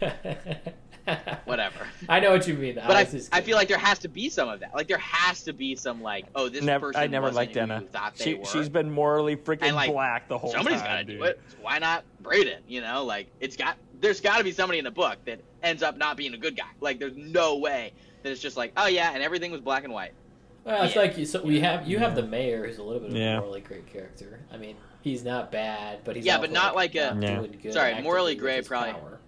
Whatever. I know what you mean. But I, was just I feel like there has to be some of that. Like there has to be some like, oh, this Never, person I never liked who Denna. you thought they She, were. she's been morally freaking like, black the whole Somebody's time. Somebody's got to do it. So why not Bredon? You know, like it's got. There's got to be somebody in the book that ends up not being a good guy. Like there's no way that it's just like, oh yeah, and everything was black and white. Well, it's Yeah. like you, so we have you have Yeah. the Maer who's a little bit of Yeah. a morally great character. I mean, he's not bad, but he's Yeah, but not like a- not Yeah. doing good Sorry, morally gray probably- power.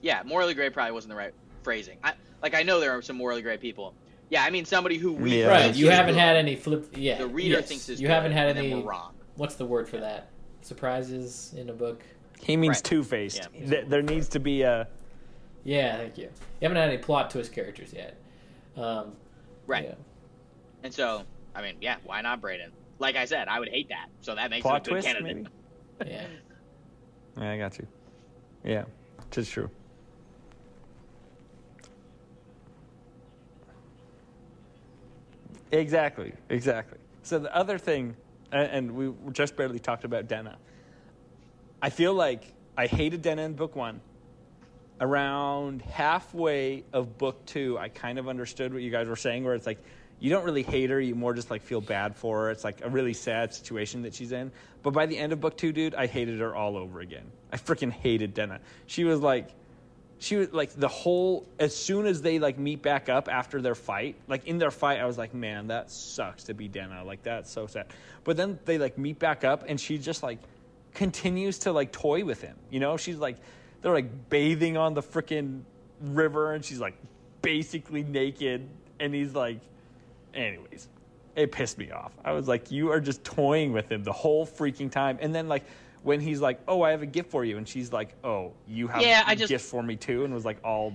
Yeah, morally gray probably wasn't the right phrasing. I like I know there are some morally gray people. Yeah, I mean somebody who we Yeah. Right, you haven't good. had any flip. Yeah, the reader yes. thinks is you good, haven't had any. wrong. What's the word for that? Surprises in a book. He means Right. two faced. Yeah. Th- there needs to be a. Yeah, thank you. You haven't had any plot twist characters yet. Um, Right. yeah. And so, I mean, yeah, why not Bredon? Like I said, I would hate that. So that makes Plot him a good twist, candidate. maybe. Yeah. Yeah, I got you. Yeah, it's true. Exactly, exactly. So the other thing, and we just barely talked about Denna. I feel like I hated Denna in book one. Around halfway of book two, I kind of understood what you guys were saying, where it's like you don't really hate her, you more just like feel bad for her. It's like a really sad situation that she's in. But by the end of book two, dude, I hated her all over again. I freaking hated Denna. She was like, she was like the whole as soon as they like meet back up after their fight like in their fight i was like man that sucks to be Denna. like that's so sad but then they like meet back up and she just like continues to like toy with him you know she's like they're like bathing on the freaking river and she's like basically naked and he's like anyways it pissed me off i was like you are just toying with him the whole freaking time and then like when he's like oh i have a gift for you and she's like oh you have Yeah, I a just- gift for me too and was like all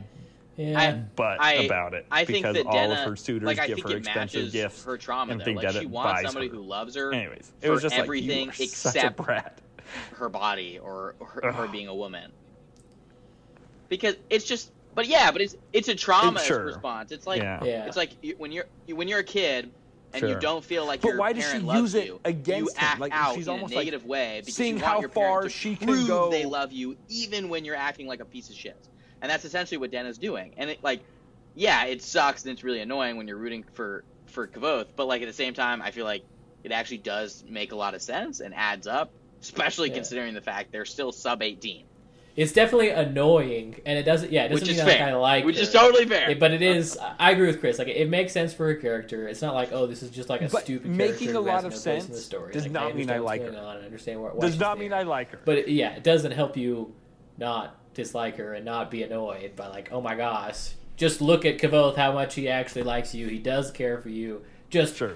Yeah. I- butt I- about it I think because that all Denna, of her suitors like give her expensive matches gifts her trauma. and Though. think Like that she it wants buys somebody her. who loves her. anyways it for was just everything like you are except brat her body or her, her being a woman. Because it's just, but yeah, but it's it's a trauma Sure. response. It's like yeah. Yeah. it's like when you're you, when you're a kid and you don't feel like But your why does she use it you, against you him? act Like, out she's in almost, a like, negative way because seeing you want how your far to she can prove go. they love you even when you're acting like a piece of shit. And that's essentially what Denna's doing. And it like, yeah, it sucks and it's really annoying when you're rooting for for Kvothe, but like at the same time, I feel like it actually does make a lot of sense and adds up, especially Yeah. considering the fact they're still sub 18. It's definitely annoying, and it doesn't. Yeah, it doesn't Which is mean like fair. I like Which her. is totally fair. It- but it uh, is. I agree with Chris. Like it makes sense for a character. It's not like oh, this is just like a But stupid making character a lot of no place in sense the story. does Like, not mean I understand like what's her. on, I understand why, why does she's not there. mean I like her. But it- yeah, it doesn't help you not dislike her and not be annoyed by like, oh my gosh, just look at Kvothe, how much he actually likes you. He does care for you. Just sure.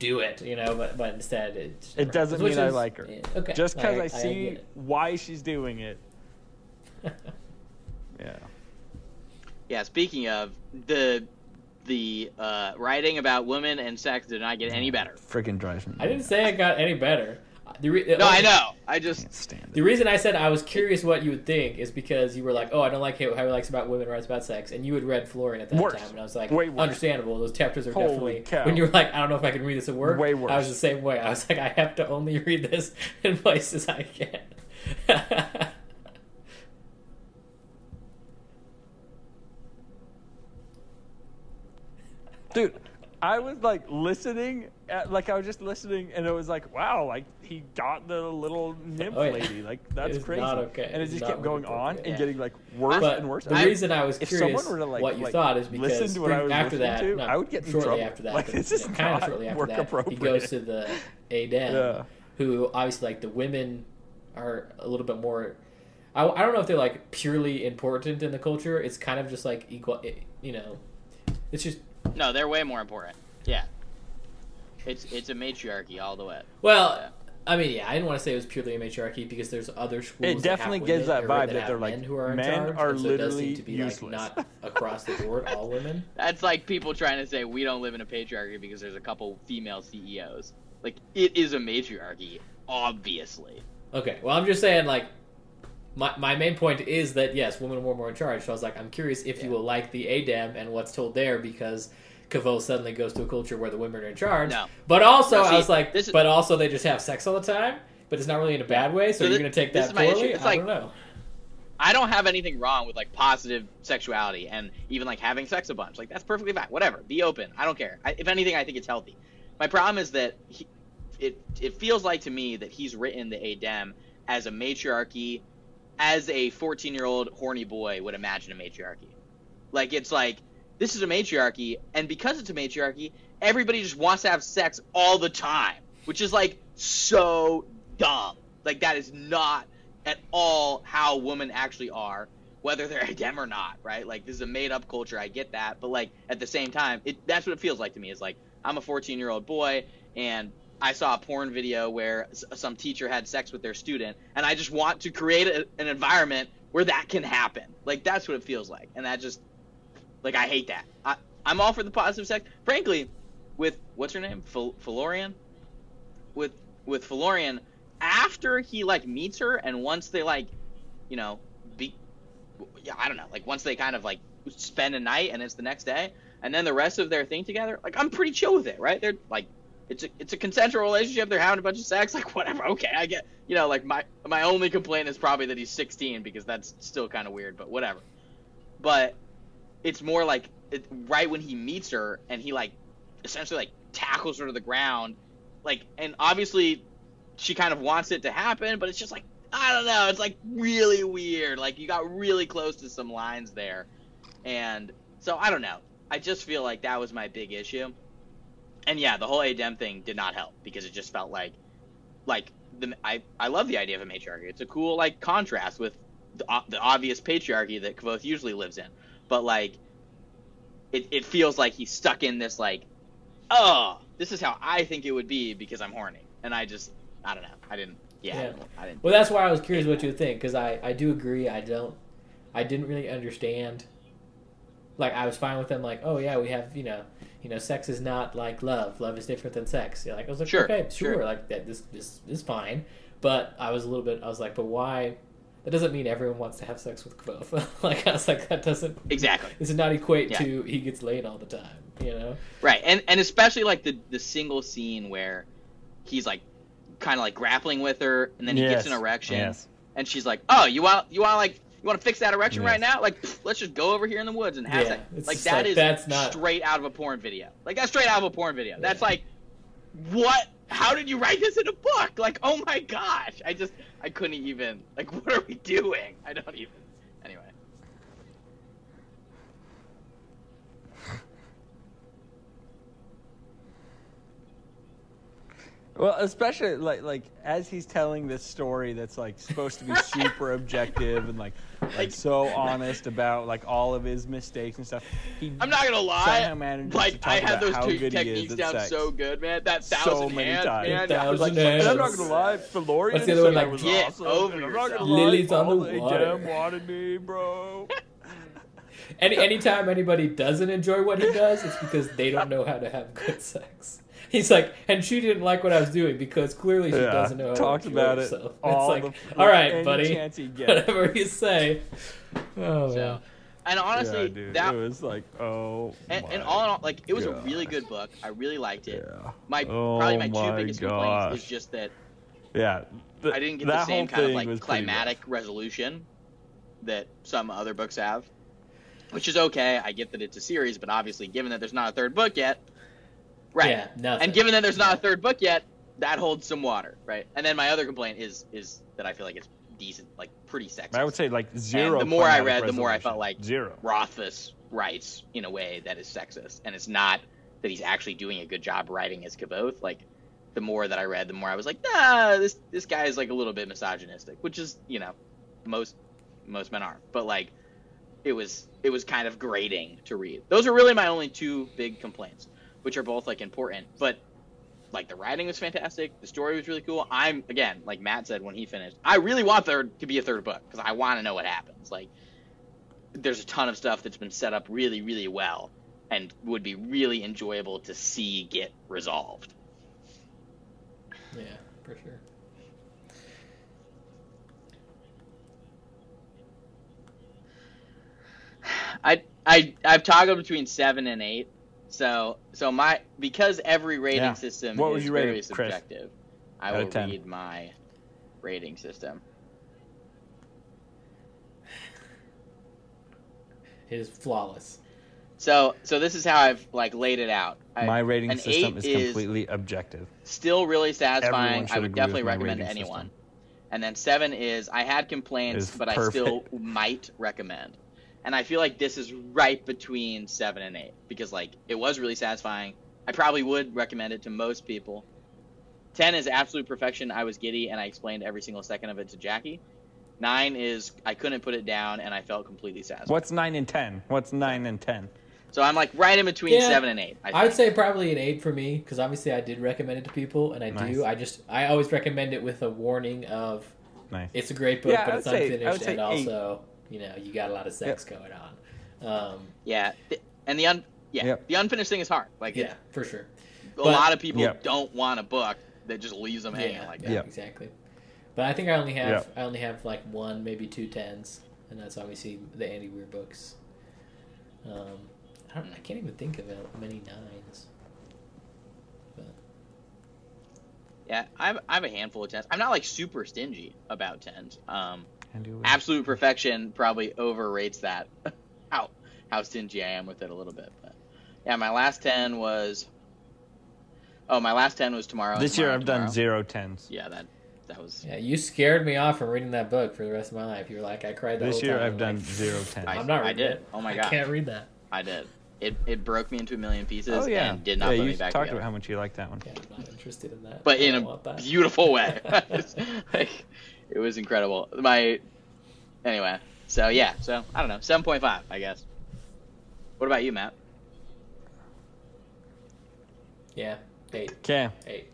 do it, you know. But but instead, it It doesn't which mean I like her. yeah, okay, Just because I, I see get it. why she's doing it. Yeah. Yeah, speaking of the the uh, writing about women and sex did not get any better. Freaking drives me. I didn't say it got any better. The re- No, I know. I just can't stand The it. reason I said I was curious what you would think is because you were like, "Oh, I don't like how how he likes about women, writes about sex," and you had read Felurian at that Worse. time, and I was like, Way worse. "Understandable. Those chapters are Holy definitely." cow. When you were like, "I don't know if I can read this at work," Way worse. I was the same way. I was like, "I have to only read this in places I can." Dude, I was like listening, at, like I was just listening, and it was like, wow, like he got the little nymph Oh, yeah. lady, like that's crazy. not okay. And it just kept going on and Yeah. getting like worse But and worse. the I- reason I was if curious someone were to, like- what you like, thought is because listen to what I was after that, to, no, I would get shortly trouble. after that, Like, this is know, kind of shortly after that, he goes to the Adem, Yeah. who obviously like the women are a little bit more. I, I don't know if they're like purely important in the culture. It's kind of just like equal, you know. It's just No, they're way more important. Yeah. It's it's a matriarchy all the way. well. Yeah. I mean, yeah, I didn't want to say it was purely a matriarchy because there's other schools. It that definitely have gives women, that vibe that have they're like, men who are men charge, are and so literally seem to be useless. like not across the board all women. That's like people trying to say we don't live in a patriarchy because there's a couple female CEOs. Like it is a matriarchy, obviously. Okay, well, I'm just saying, like, my, my main point is that, yes, women were more in charge. So I was like, I'm curious if you will like the Adem and what's told there because Kvothe suddenly goes to a culture where the women are in charge. No. But also, No, I was like, is- but also they just have sex all the time, but it's not really in a bad way. So, So you're going to take that is my issue. poorly? It's I like- don't know. I don't have anything wrong with like positive sexuality and even like having sex a bunch. Like that's perfectly fine. Whatever. Be open. I don't care. I, if anything, I think it's healthy. My problem is that he, it it feels like to me that he's written the Adem as a matriarchy, as a 14 year old horny boy would imagine a matriarchy. Like it's like this is a matriarchy, and because it's a matriarchy, everybody just wants to have sex all the time, which is like so dumb. Like that is not at all how women actually are, whether they're Adem or not, right? Like this is a made up culture. I get that, but like at the same time, it that's what it feels like to me. Is like I'm a 14 year old boy and I saw a porn video where some teacher had sex with their student, and I just want to create a, an environment where that can happen. Like that's what it feels like, and that just like I hate that. I, I'm all for the positive sex. Frankly, with what's her name, Fel- Felurian, with with Felurian, after he like meets her, and once they like, you know, be, yeah, I don't know, like once they kind of like spend a night, and it's the next day, and then the rest of their thing together, like I'm pretty chill with it, right? They're like. It's a, it's a consensual relationship. They're having a bunch of sex. Like whatever. Okay, I get. You know, like my my only complaint is probably that he's 16 because that's still kind of weird. But whatever. But it's more like it, right when he meets her and he like essentially like tackles her to the ground like and obviously she kind of wants it to happen but it's just like i don't know it's like really weird like you got really close to some lines there and so i don't know i just feel like that was my big issue and yeah the whole Adem thing did not help because it just felt like like the i i love the idea of a matriarchy it's a cool like contrast with the, uh, the obvious patriarchy that Kvothe usually lives in but like it, it feels like he's stuck in this like oh this is how i think it would be because i'm horny and i just i don't know i didn't yeah, I, Yeah. didn't, I didn't Well, that's why I was curious what you would think because I, I do agree. I don't, I didn't really understand. Like I was fine with them. Like, oh yeah, we have you know, you know, sex is not like love. Love is different than sex. Yeah, like I was like, Sure, okay, sure, sure. like that. This this is fine. But I was a little bit. I was like, but why? That doesn't mean everyone wants to have sex with Kvothe. like I was like, that doesn't. exactly This does not equate Yeah. to he gets laid all the time. You know. right and and especially like the the single scene where he's like kind of like grappling with her and then he gets an erection yes. and she's like oh you want you want like you want to fix that erection right now? Like pff, let's just go over here in the woods and have Yeah, that. Like that like, is that's not- straight out of a porn video. Like that's straight out of a porn video. That's like what? How did you write this in a book? Like oh my gosh. I just i couldn't even like what are we doing? I don't even anyway Well, especially like like as he's telling this story that's like supposed to be super objective and like like Like- so honest about like all of his mistakes and stuff. He I'm not gonna lie. manages to Like I had those two good he is techniques down sex. so good, man. That So thousand many hands, times. man. A That was like, thousand And I'm not gonna lie, Felurian What's the other one, like, was Get awesome. over I'm not gonna lie, Lily's on the the water. Adem wanted me, bro. Any anytime anybody doesn't enjoy what he does, it's because they don't know how to have good sex. He's like, and she didn't like what I was doing because clearly she Yeah, doesn't know how talked to enjoy about it herself. all it's like, the- all right, buddy, chance whatever you say. Oh, So, man. and honestly, yeah, dude, that it was like, oh, and, my and all in all, like it was a really good book. I really liked it. Yeah. My Oh probably my two biggest gosh. complaints is just that Yeah. th- I didn't get the same kind of like climatic resolution that some other books have, which is okay. I get that it's a series, but obviously, given that there's not a third book yet, Right. Yeah, nothing. And given that there's not a third book yet, that holds some water, right? And then my other complaint is is that I feel like it's decent, like pretty sexist. I would say like zero. the more I read, the more I felt like- zero. Rothfuss writes in a way that is sexist, and it's not that he's actually doing a good job writing as Kvothe. Like, the more that I read, the more I was like, nah, this this guy is like a little bit misogynistic, which is you know, most most men are, but like, it was it was kind of grating to read. Those are really my only two big complaints, which are both like important, but. Like the writing was fantastic, the story was really cool. I'm again, like Matt said when he finished, I really want there to be a third book because I want to know what happens. Like, there's a ton of stuff that's been set up really, really well and would be really enjoyable to see get resolved. Yeah, for sure. I I I've toggled between seven and eight. So so my because every rating Yeah. system What would is you rate very it, Chris? subjective. I Out will of 10. read my rating system. It is flawless. So so this is how I've like laid it out. I, My rating an system eight is completely objective. still really satisfying. I would definitely recommend to anyone. system. And then seven is I had complaints, Is but I still might recommend. And I feel like this is right between seven and eight because like it was really satisfying. I probably would recommend it to most people. Ten is absolute perfection. I was giddy and I explained every single second of it to Jackie. Nine is I couldn't put it down and I felt completely satisfied. What's nine and ten? What's nine and ten? So I'm like right in between Yeah. seven and eight. I I would say probably an eight for me because obviously I did recommend it to people, and I Nice. do. I just I always recommend it with a warning of Nice. it's a great book, Yeah, but would it's say- I unfinished, would say and eight. also you know you got a lot of sex going on. Um, yeah, and the un yeah Yep. the unfinished thing is hard. Like yeah, for sure. a But- lot of people Yep. don't want a book that just leaves them hanging yeah, like that. Yep. exactly. But I think I only have Yep. I only have like one, maybe two tens, and that's obviously the Andy Weir books. Um, I don't. I can't even think of it- many nines. But Yeah, I have, I have a handful of tens. I'm not like super stingy about tens. Um, And do it. Absolute perfection probably overrates that. how how stingy I am with it a little bit, but yeah, my last ten was. Oh, my last ten was tomorrow. and This year I've done Tomorrow. zero tens. Yeah, that that was. yeah, you scared me off from reading that book for the rest of my life. You were like, I cried the This whole year time. I've done like, zero tens. I- I'm not I did. it. Oh my god. I God. can't read that. I did. It it broke me into a million pieces. oh yeah, and did not yeah. put You me back talked together. about how much you like that one. Yeah, I'm not interested in that. but in a that. beautiful way. Like, it was incredible. My anyway, so yeah, so I don't know, seven point five, I guess. What about you, Matt? Yeah, eight, Okay. eight.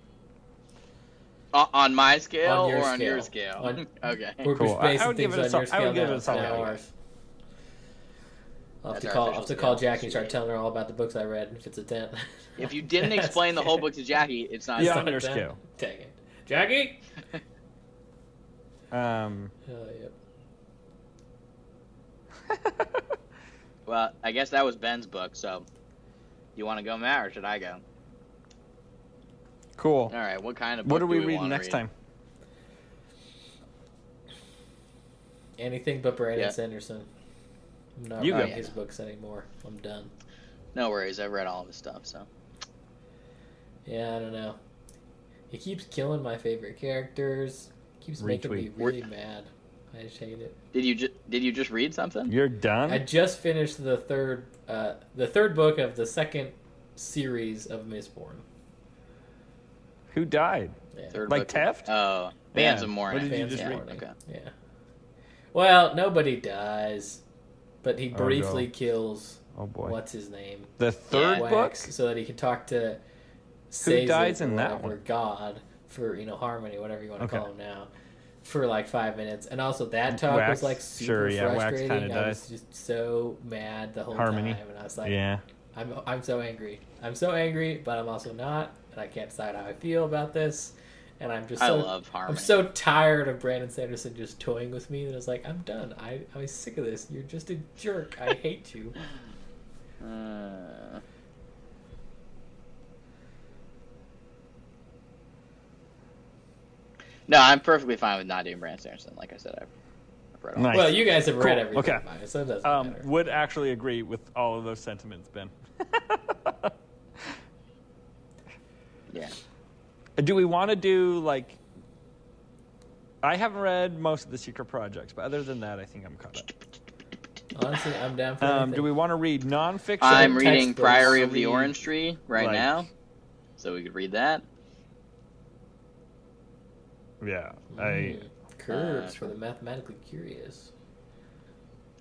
O- on my scale On your or on your scale? On- okay. We're Cool. just I- I basing would give things it a on sol- your I scale would give it now, a solid not eight. I'll have That's to call. I'll have to call. Jackie and start telling her all about the books I read. If it's a ten. If you didn't explain the whole book to Jackie, it's not. Yeah. It's on not a your 10. scale. Dang it, Jackie. Um. Oh, yep. Well, I guess that was Ben's book. So, you want to go, Matt, or should I go? cool. All right. What kind of What book are we do reading wanna next read? time? Anything but Brandon Yeah. Sanderson. I'm not You go. reading his books anymore. I'm done. No worries. I've read all of his stuff. So. Yeah, I don't know. He keeps killing my favorite characters. Keeps making me Retweet. really mad. I just hate it. Did you ju- did you just read something? You're done. I just finished the third, uh, the third book of the second series of Mistborn. Who died? Yeah. Third Like Teft? Taft? Oh, Bands Yeah. of Mourning. What did you just of read? Mourning. Okay. Yeah. Well, nobody dies, but he Oh, briefly no. kills Oh boy. what's his name The third Yeah. book. So that he can talk to Sazed dies in that one? God for you know Harmony, whatever you want to Okay. call him now, for like five minutes, and also that talk Wax, was like super sure, yeah, frustrating. kinda I was dies. just so mad the whole Harmony. time, and I was like, yeah. I'm I'm so angry. I'm so angry, but I'm also not, and I can't decide how I feel about this. And I'm just I so love Harmony. I'm so tired of Brandon Sanderson just toying with me that it's like I'm done. I I'm sick of this. You're just a jerk. I hate you. Uh, no, I'm perfectly fine with not doing Brand Sanderson. Like I said, I've, I've read all. Nice. Well, you guys have read Cool. everything Okay. by it, so it doesn't Um, matter. would actually agree with all of those sentiments, Ben. Yeah. Do we want to do like? I haven't read most of the secret projects, but other than that, I think I'm caught up. Honestly, I'm down for Um, anything. do we want to read nonfiction? I'm reading textbooks, Priory of the read, Orange Tree right like- now, so we could read that. Yeah, I. Mm, curves Uh, for the mathematically curious.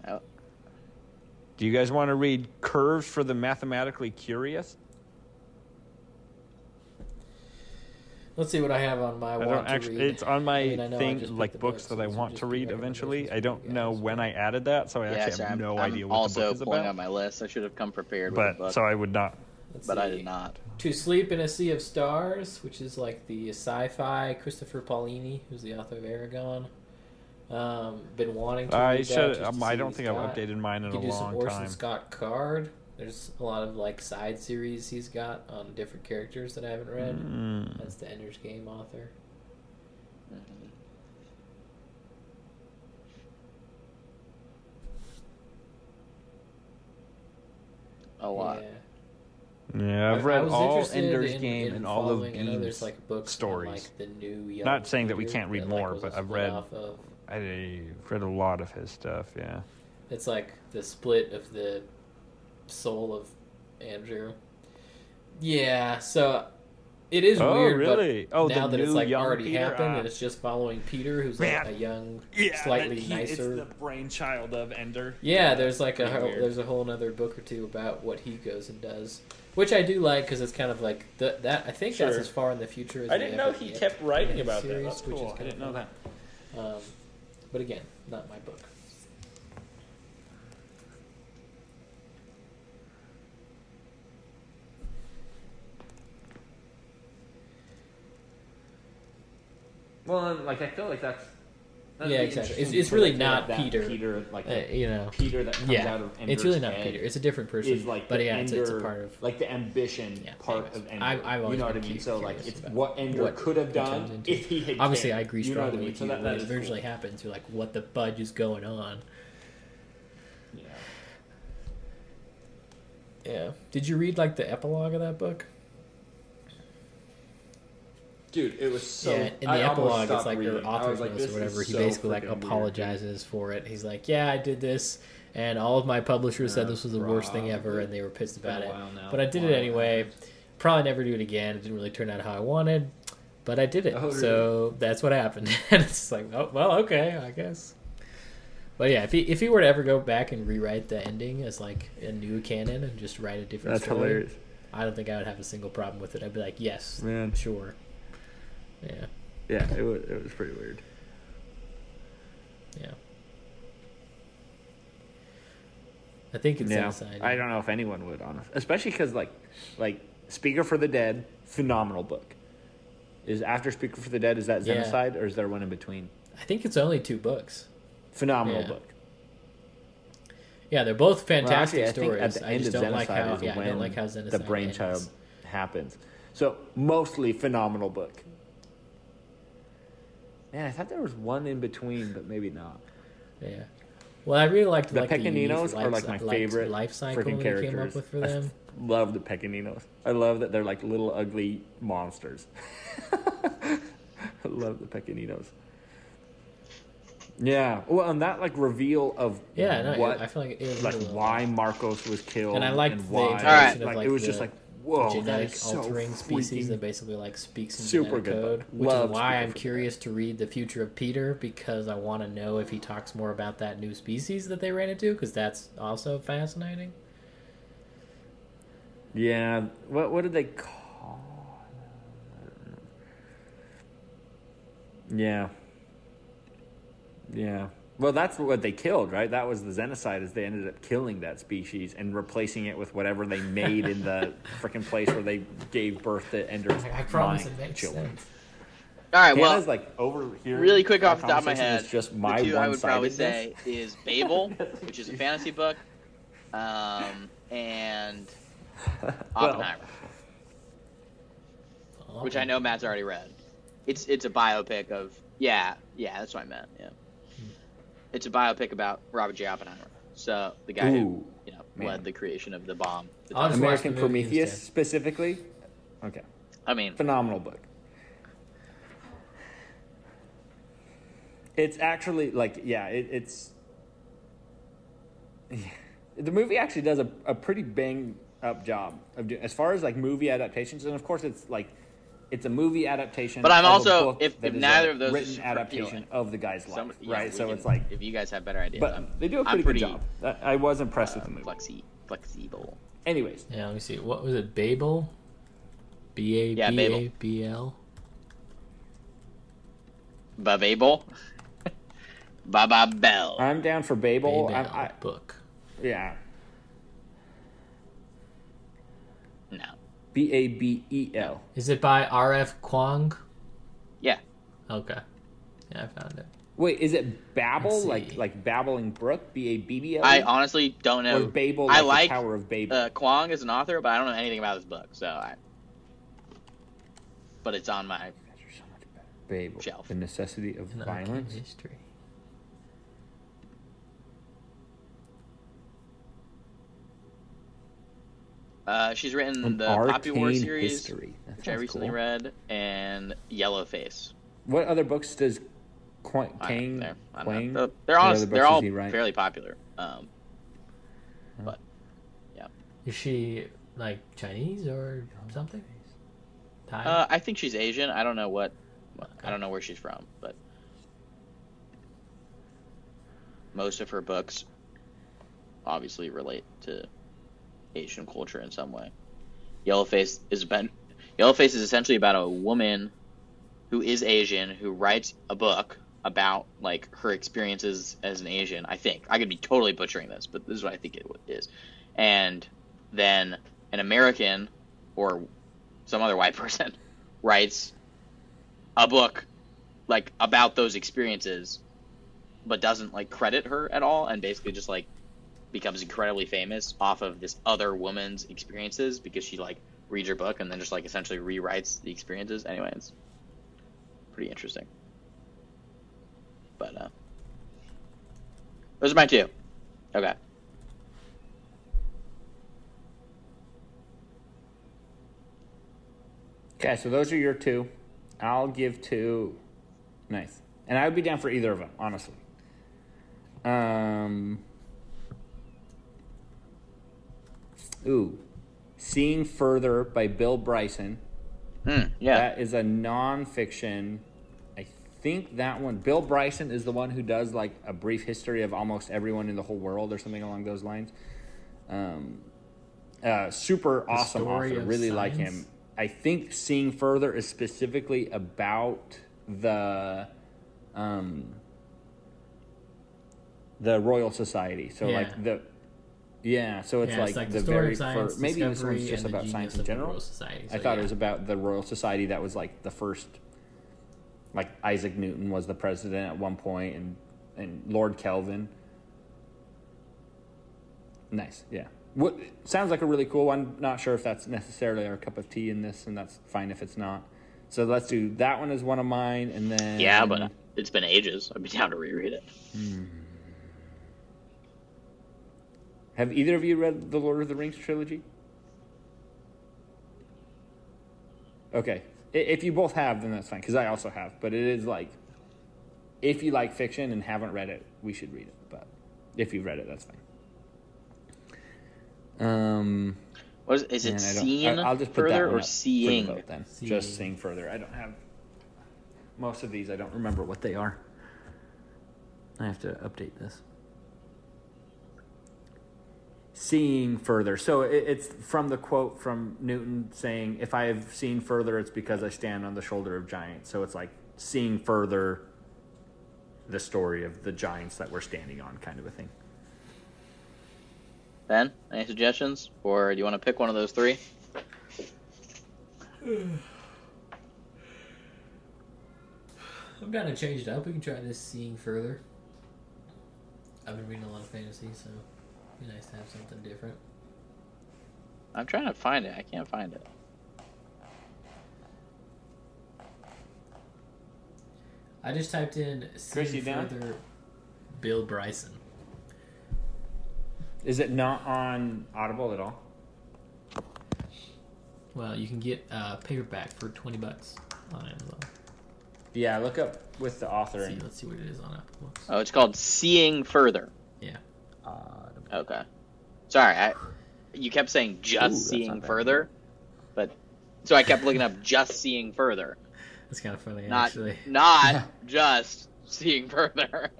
Oh, Do you guys want to read curves for the mathematically curious? Let's see what I have on my I want don't to actually. read. It's on my I mean, I know thing, like books books, that I want to read eventually. I don't know guys. when I added that, so I yeah. actually So have I'm, no I'm idea what also the book is about. pulling about. up my list. I should have come prepared with But a book, so I would not. Let's but I did not. To Sleep in a Sea of Stars, which is like the sci-fi Christopher Paolini, who's the author of Eragon. Um, been wanting to. I read that should. just Um, see I don't think I've got. updated mine in You a can do some Orson time. Scott Card. There's a lot of like side series he's got on different characters that I haven't read. Mm. That's the Ender's Game author. A lot. Yeah. Yeah, I've read all Ender's in- Game in and all of following- I there's Bean's like books stories. like the new. Young Not saying that we can't read that, more, a but I've read- of- I read a lot of his stuff. Yeah. It's like the split of the soul of Andrew. Yeah, so it is Oh, weird. really? But Oh, now that it's like already Peter? happened Ah. and it's just following Peter, who's like a young, Yeah, slightly he- nicer. It's the brainchild of Ender. Yeah, there's like a whole, there's a whole other book or two about what he goes and does, which I do like because it's kind of like the, that. I think that's as far in the future as I didn't know he kept writing in the about that. series, That's which is cool. I didn't know fun. that. Um, but again, not my book. Well, like I feel like that's. That'd Yeah, exactly. It's- it's really not Peter. Peter, like Uh, you know, Peter that comes yeah, out of Ender's it's really not Peter. It's a different person. Is like but yeah, it's, it's a part of. like the ambition Yeah, part anyways. of Ender. I've- I've you know what I mean? So like it's what Ender what could have done if he had. Obviously, cared. I agree You know what I strongly mean? with So you that, when that it is eventually cool. happens. You're like, what the fudge is going on? Yeah. Yeah. Did you read like the epilogue of that book? Dude, it was so. yeah, in the I epilogue, it's like reading. your I author's like, notes or whatever. He so basically like freaking weird, apologizes for it. He's like, "Yeah, I did this, and all of my publishers said this was the worst thing ever, and they were pissed about it. But I did it Wow. anyway. Probably never do it again. It didn't really turn out how I wanted, but I did it. Oh, So that's what happened. and it's like, oh well, okay, I guess. But yeah, if he if he were to ever go back and rewrite the ending as like a new canon and just write a different That's story, hilarious. I don't think I would have a single problem with it. I'd be like, yes, Man. sure, yeah, Yeah, it was it was pretty weird. yeah. I think it's yeah, inside. I don't know if anyone would, honestly, especially because like, like Speaker for the Dead, phenomenal book. Is after Speaker for the Dead is that Yeah. Xenocide or is there one in between? I think it's only two books. Phenomenal Yeah. book. Yeah, they're both fantastic Well, actually, stories. at the I end just of don't like Xenocide how is yeah, I when don't like how the brainchild ends. happens. So mostly phenomenal book. Man, I thought there was one in between, but maybe not. Yeah. Well, I really liked The like Pequeninos the are like my life, favorite life cycle freaking they characters. came up with for I them. love the Pequeninos. I love that they're like little ugly monsters. I love the Pequeninos. Yeah. Well, and that like reveal of Yeah, no, what I feel like it was like why Marcos was killed And I liked the why introduction Alright. of like, like it was the just like whoa genetic is so altering species that basically like speaks in super genetic good code, which Love is why I'm curious to read the future of Peter because I want to know if he talks more about that new species that they ran into because that's also fascinating. Yeah. What what did they call? I don't know. Yeah. Yeah. Well, that's what they killed, right? That was the xenocide. Is they ended up killing that species and replacing it with whatever they made in the freaking place where they gave birth to Ender's I promise mind it makes children. sense. All right. Well, Hannah's like over here. really quick off the top of my conversation head, is just my the two I would probably say is Babel, which is a fantasy book, um, and Oppenheimer, Oh. which I know Matt's already read. It's it's a biopic of yeah yeah that's what I meant yeah. It's a biopic about Robert J. Oppenheimer, so the guy who you know man. led the creation of the bomb. The I'll just atomic watch American Prometheus instead. specifically. Okay. I mean, phenomenal book. It's actually like yeah, it, it's the movie actually does a, a pretty bang up job of doing as far as like movie adaptations, and of course it's like it's a movie adaptation. But I'm of a also- book if- if neither of those written super adaptation of the guy's life, some- yeah, right? So can- it's like, if you guys have better ideas, but I'm, they do a I'm pretty, pretty good job. I I was impressed with uh, the movie. flexi, flexible. Anyways, Yeah, let me see. What was it? Babel? B A Yeah, B Babel. A B L. Babel. Baba Bell. I'm down for Babel. Babel I'm, I, book. yeah, No. B A B E L. Is it by R F Kuang? Yeah. Okay. Yeah, I found it. Wait, is it Babel like like babbling brook? B A B B L. I honestly don't know. or Babel. I like like the Tower of Babel. uh, Kuang as an author, but I don't know anything about this book. So I. But it's on my. Babel. shelf. The necessity of An violence. history. Uh, she's written An the Poppy War arcane series, history. That which I sounds recently cool. read, and Yellowface. What other books does Qu- I- Kang? they're, I don't Quang? know. They're What honest, other they're all does he write? fairly popular. Um, but yeah. Is she like Chinese or something? Thai? uh, I think she's Asian. I don't know what. I don't know where she's from, but most of her books obviously relate to Asian culture in some way. Yellowface is about Yellowface is essentially about a woman who is Asian who writes a book about like her experiences as an Asian. I think I could be totally butchering this, but this is what I think it is. And then an American or some other white person writes a book like about those experiences but doesn't like credit her at all and basically just like becomes incredibly famous off of this other woman's experiences because she like reads her book and then just like essentially rewrites the experiences anyway it's pretty interesting but uh those are my two okay Okay, so those are your two. I'll give two. Nice, and I would be down for either of them, honestly. Um. Ooh, seeing further by Bill Bryson. Hmm, yeah That is a nonfiction. I think that one. Bill Bryson is the one who does like a brief history of almost everyone in the whole world, or something along those lines. Um, uh, super awesome Story author. of Really like him. I think seeing further is specifically about the, um, the Royal Society. So Yeah. like the. Yeah, so it's Yeah, like, the, the story very science, first. Maybe this discovery, one's just about science in general. Royal Society. I thought yeah. it was about the Royal Society that was like the first, like Isaac Newton was the president at one point, and and Lord Kelvin. Nice, yeah. What sounds like a really cool one. Not sure if that's necessarily our cup of tea in this, and that's fine if it's not. So let's do that one as one of mine, and then yeah but it's been ages i'd be down to reread it hmm. Have either of you read the Lord of the Rings trilogy? Okay, if you both have, then that's fine because I also have. But it is like, if you like fiction and haven't read it, we should read it. But if you've read it, that's fine. Um, what is, is it seeing I I- I'll just put further one or up the seeing vote then. Seeing. Just seeing further. I don't have most of these. I don't remember what they are. I have to update this. Seeing further. So it, it's from the quote from Newton saying, "If I have seen further, it's because I stand on the shoulder of giants." So it's like seeing further. The story of the giants that we're standing on, kind of a thing. Ben, any suggestions? Or do you want to pick one of those three? I'm down to change it up. We can try this seeing further. I've been reading a lot of fantasy, so it'd be nice to have something different. I'm trying to find it. I can't find it. I just typed in seeing Chris, you down? further Bill Bryson. Is it not on Audible at all? Well, you can get uh, paperback for twenty bucks on Amazon. Yeah, look up with the author. Let's see, And, let's see what it is on Apple Books. Oh, it's called Seeing Further. Yeah. uh, Okay. Sorry, I, you kept saying just that's seeing further, but so I kept looking up just seeing further, That's kind of funny, not actually. not just seeing further.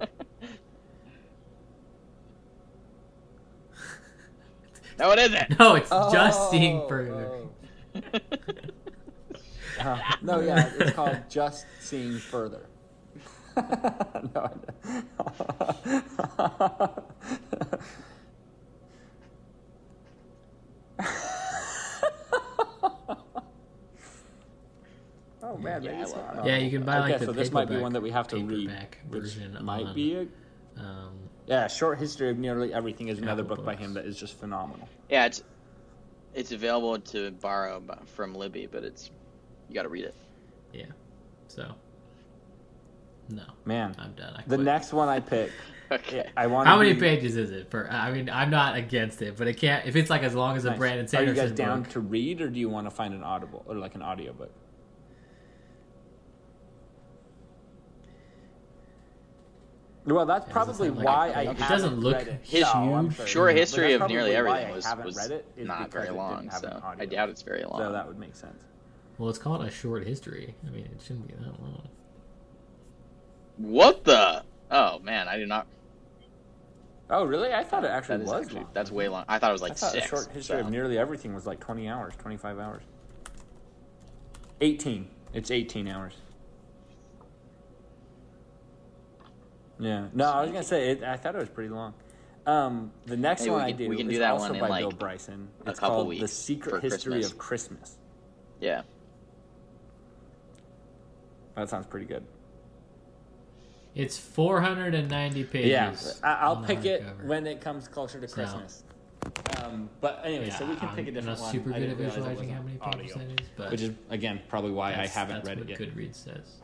no, it isn't. No, it's just seeing Oh, further. oh. Uh, no, yeah, it's called Just Seeing Further. no. oh man, Yeah, maybe I it's love not. Yeah, you can buy like okay, the so this might be one that we have to read. paperback which version might on- be a Um, yeah. Short history of nearly everything is another Apple book by him that is just phenomenal. Yeah, it's it's available to borrow from Libby, but it's you got to read it. Yeah, so, no, Man, I'm done. I the next one I picked, Okay. I want. How many pages is it? For I mean, I'm not against it, but it can't. If it's like as long as a Nice. Brandon Are you guys down book, to read, or do you want to find an audible or like an audiobook? Well, that's probably doesn't why like- I it doesn't look read it. His No, I'm sure. Short history of nearly everything was, haven't was read it, is not very long, so I doubt it's very long. So that would make sense. well, it's called a short history. I mean, it shouldn't be that long. What the? Oh man, I did not. Oh, really? I thought it actually is was actually long. that's way long. I thought it was I like thought six. a short history so- of nearly everything was like 20 hours, 25 hours. 18. It's 18 hours. Yeah. No, I was going to say, it, I thought it was pretty long. Um, the next Hey, we one I can- do we can is do that also one in, by like, Bill Bryson. a It's couple called The Secret History Christmas. of Christmas. Yeah. That sounds pretty good. It's 490 pages. Yeah, I, I'll pick it hardcover. when it comes closer to So- Christmas. Um, but anyway, so we can I'm pick a different not one. super I good at didn't realize visualizing how many pages audio, that is, but which is again probably why I haven't read it yet. Goodreads says.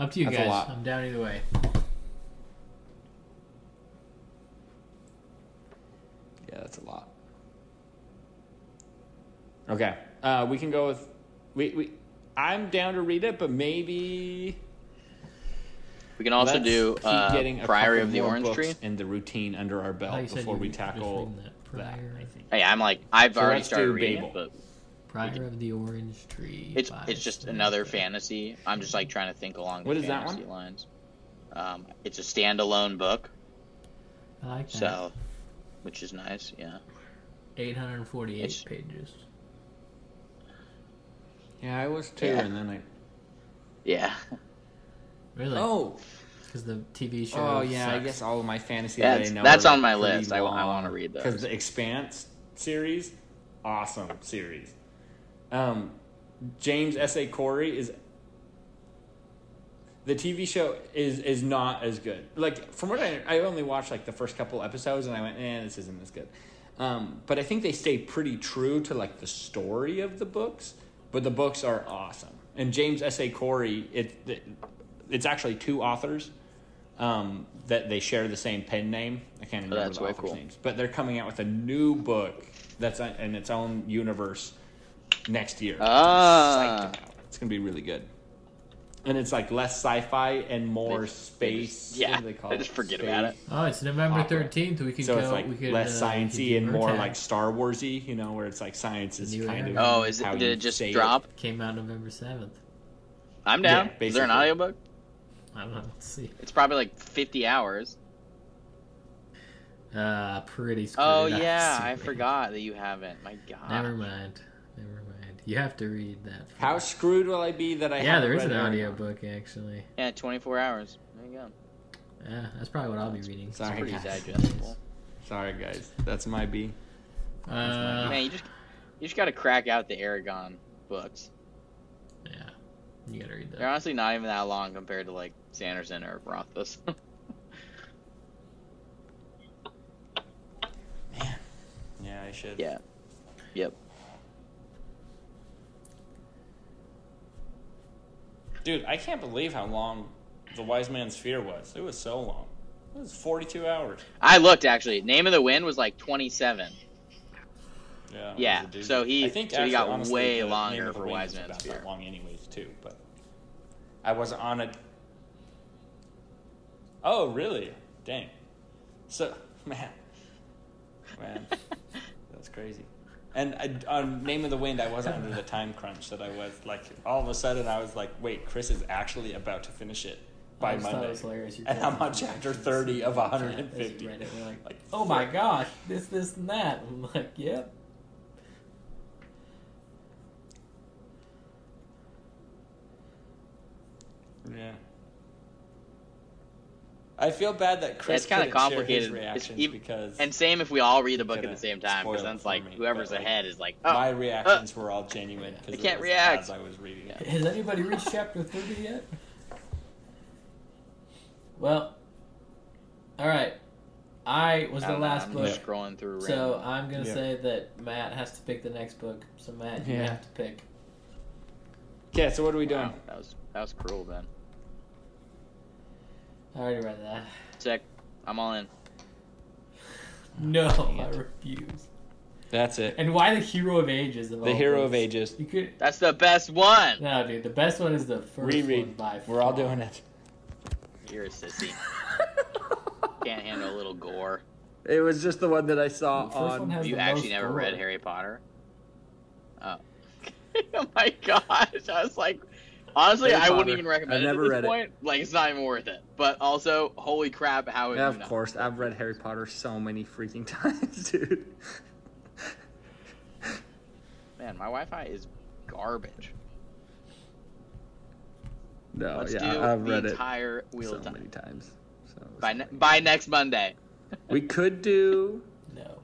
Up to you That's a guys. lot. I'm down either way. Yeah, that's a lot. Okay, uh, we can go with we, we. I'm down to read it, but maybe We can also let's do keep uh, getting Priory couple of the Orange books Tree. and the routine under our Oh, belt you said before we tackle reading that that. I think. Hey, I'm like I've So already started reading Babel. it, but Priory of the Orange Tree. it's it's just Stephen another King. fantasy. I'm just like trying to think along the What is that one? lines. Um, it's a standalone book, I like that. so which is nice. Yeah. 848 It's- pages. Yeah, I was too, Yeah. and then I. Yeah. Really? Oh, Because the TV show. oh yeah. I guess all of my fantasy Yeah, that I know. that's on my list. pretty I I wanna read those because the Expanse series, awesome series. Um, James S. A. Corey is the TV show is is not as good. Like from what I I only watched like the first couple episodes and I went, eh, this isn't as good. Um, but I think they stay pretty true to like the story of the books. But the books are awesome. And James S. A. Corey, it, it it's actually two authors um, that they share the same pen name. I can't remember Oh, that's the way authors' cool. names, but they're coming out with a new book that's in its own universe next year. Ah. I'm psyched about. It's gonna be really good. And it's like less sci-fi and more They- they space. just- yeah, what do they call they it? just forget about it. Oh, it's November Opera. 13th. We could So go. it's like we could, less uh, we sciencey and more Murtagh. like Star Warsy, you know, where it's like science is new kind of. Oh, is how it? Did it just say drop? Came out November 7th. I'm down. Yeah, is there an audiobook? I don't know. Let's see. It's probably like 50 hours. Uh, pretty screwed Oh yeah, I forgot that you haven't. My God. Never mind. Never mind. You have to read that. How first. screwed will I be that I? Yeah, haven't there is an Eragon? audiobook actually. Yeah, 24 hours. There you go. Yeah, that's probably what I'll be reading. It's Sorry, pretty guys. digestible. Sorry, guys. That's my B. Uh, Man, you just you just got to crack out the Eragon books. yeah, you gotta read They're honestly not even that long compared to like Sanderson or Rothfuss. Man. Yeah, I should. yeah. Yep. Dude, I can't believe how long the Wise Man's Fear was. It was so long. It was 42 hours. I looked actually. Name of the Wind was like 27. Yeah. Yeah, was a doozy. so he- I think so he got honestly, way longer of for Wise Man's Fear. that long anyways too, but I wasn't on it. Oh really? Dang. So man, man, that's crazy. And I, on Name of the Wind, I wasn't under the time crunch that I was. Like all of a sudden, I was like, "Wait, Chris is actually about to finish it by I just thought Monday." was hilarious. And I'm on chapter 30 of 150. you read it, like, Like, oh my gosh, this, this, and that. I'm like, yep. Yeah. I feel bad that Chris it's kind of couldn't his complicated. It's reactions ev- because and same if we all read the book at the same time, because then it's like me, whoever's like, ahead is like, oh, my reactions oh. were all genuine I because can't react. as I was reading it. Has anybody reached chapter 30 yet? Well, alright. I was I the don't know, last I'm book. just scrolling through. So random. I'm going to Yeah. say that Matt has to pick the next book. So, Matt, you Yeah. have to pick. Okay, so what are we Wow, doing? that was that was cruel, Ben. I already read that. Sick. I'm all in. No, oh, Dang I refuse. That's it. And why the Hero of Ages? Of The all Hero of? Ages. You could. That's the best one. No, dude, the best one is the first one Reread. by We're all doing it. You're a sissy. Can't handle a little gore. It was just the one that I saw The first one on. has You the actually most never gore. read Harry Potter? Oh. oh my gosh. I was like, honestly, Harry I wouldn't even recommend I've it never at this read it. point. Like, it's not even worth it. But also, holy crap, how would Yeah, of know? course. I've read Harry Potter so many freaking times, dude. Man, my Wi Fi is garbage. No, Let's Oh, yeah, do I've the read it entire Wheel so of Time. many times. So By, ne- by next Monday. we could do. No.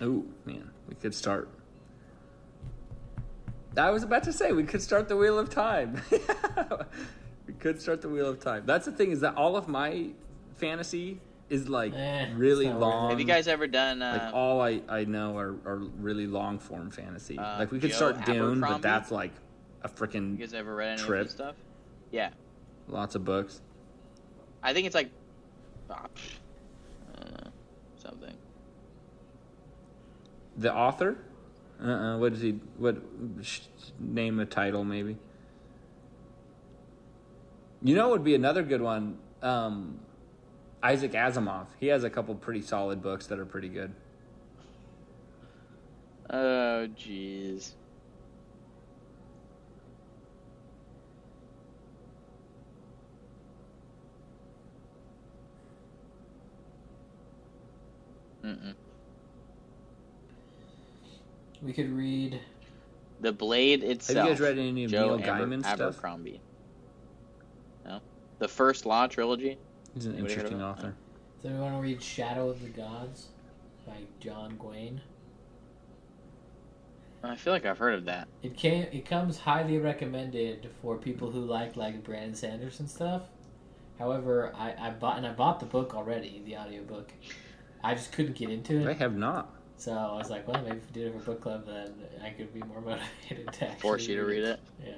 Oh man, we could start. I was about to say we could start the wheel of time. we could start the wheel of time. That's the thing is that all of my fantasy is like Eh, really it's not worth it. long. Have you guys ever done. Uh, like all I, I know are, are really long form fantasy. Uh, like we could Joe start Dune, but that's like a freaking. you guys ever read any Trip. of his stuff? Yeah. lots of books. I think it's like. I don't know. Something. The author? Uh uh What is he? What name a title maybe? You know, would be another good one. Um, Isaac Asimov. He has a couple pretty solid books that are pretty good. Oh, jeez. Mm-mm. We could read. The Blade itself. Have itself. you guys read any of Joe Neil Aber- Gaiman stuff? Abercrombie. No. The first Law trilogy. He's an Anybody interesting author. So we want to read Shadow of the Gods by John Gwynne. I feel like I've heard of that. It came. It comes highly recommended for people who like like Brandon Sanderson stuff. However, I, I bought and I bought the book already, the audiobook. I just couldn't get into it. I have not. So I was like, well, maybe if we did it for book club, then I could be more motivated to actually Force you to read it. Yeah,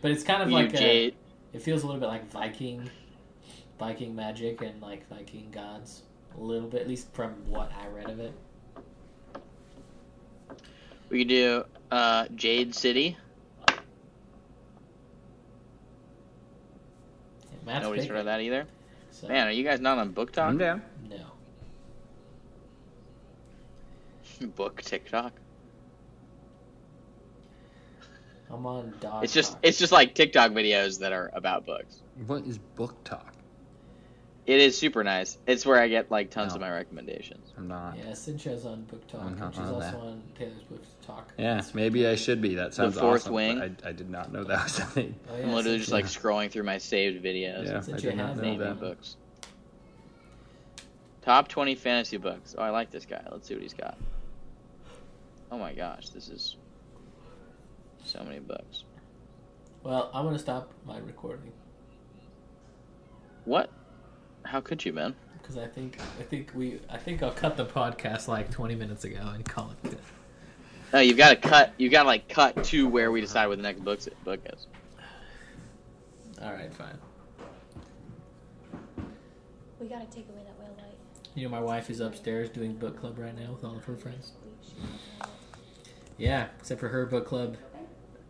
but it's kind of You, like a, it feels a little bit like Viking, Viking magic and like Viking gods, a little bit, at least from what I read of it. We could do uh, Jade City. Yeah, Matt's Nobody's picking, heard of that either. So, Man, are you guys not on Book Talk? I'm down. Book TikTok. I'm on dog. It's just Talk. it's just like TikTok videos that are about books. What is book talk? It is super nice. It's where I get like tons No. of my recommendations. I'm not. Yeah, Cincha's on Book Talk, I'm and not she's on also that. on Taylor Swift Talk. Yeah, maybe I should be. That sounds Fourth awesome. Wing. But I, I did not know that was a thing. Oh, yeah, I'm literally just like Yeah. scrolling through my saved videos. Yeah, Since I you did not have know naming that. books. Top 20 fantasy books. Oh, I like this guy. Let's see what he's got. Oh my gosh, this is so many books. Well, I'm gonna stop my recording What? How could you, man? because I think I think we I think I'll cut the podcast like 20 minutes ago and call it good. No, you've got to cut. You've got to like cut to where we decide what the next book book is. All right, fine. We gotta take away that whale light. You know, my wife is upstairs doing book club right now with all of her friends. We Yeah, except for her book club.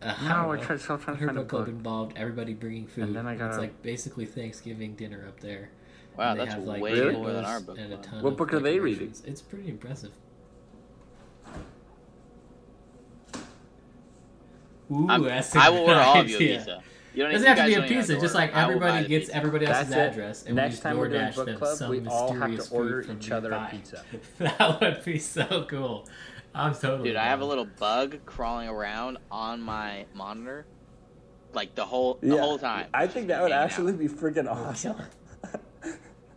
Uh, I No, don't we're know. trying, still trying to her find a book club book. involved everybody bringing food. And then I It's gotta- like basically Thanksgiving dinner up there. Wow, that's have, like, way Really? more than our book. And a club. ton What of book are they reading? It's pretty impressive. Ooh, I'm- that's a I will order all of you a pizza. You don't It doesn't have to be a pizza. Just like order. I will buy everybody gets pizza. everybody else's That's it. address, and Next we just time we're doing book them club, some we all have to mysterious order food from each other a pizza. that would be so cool. I'm totally. Dude, I have a little bug crawling around on my monitor, like the whole the whole time. I think that would Hanging out. actually be freaking Oh, awesome.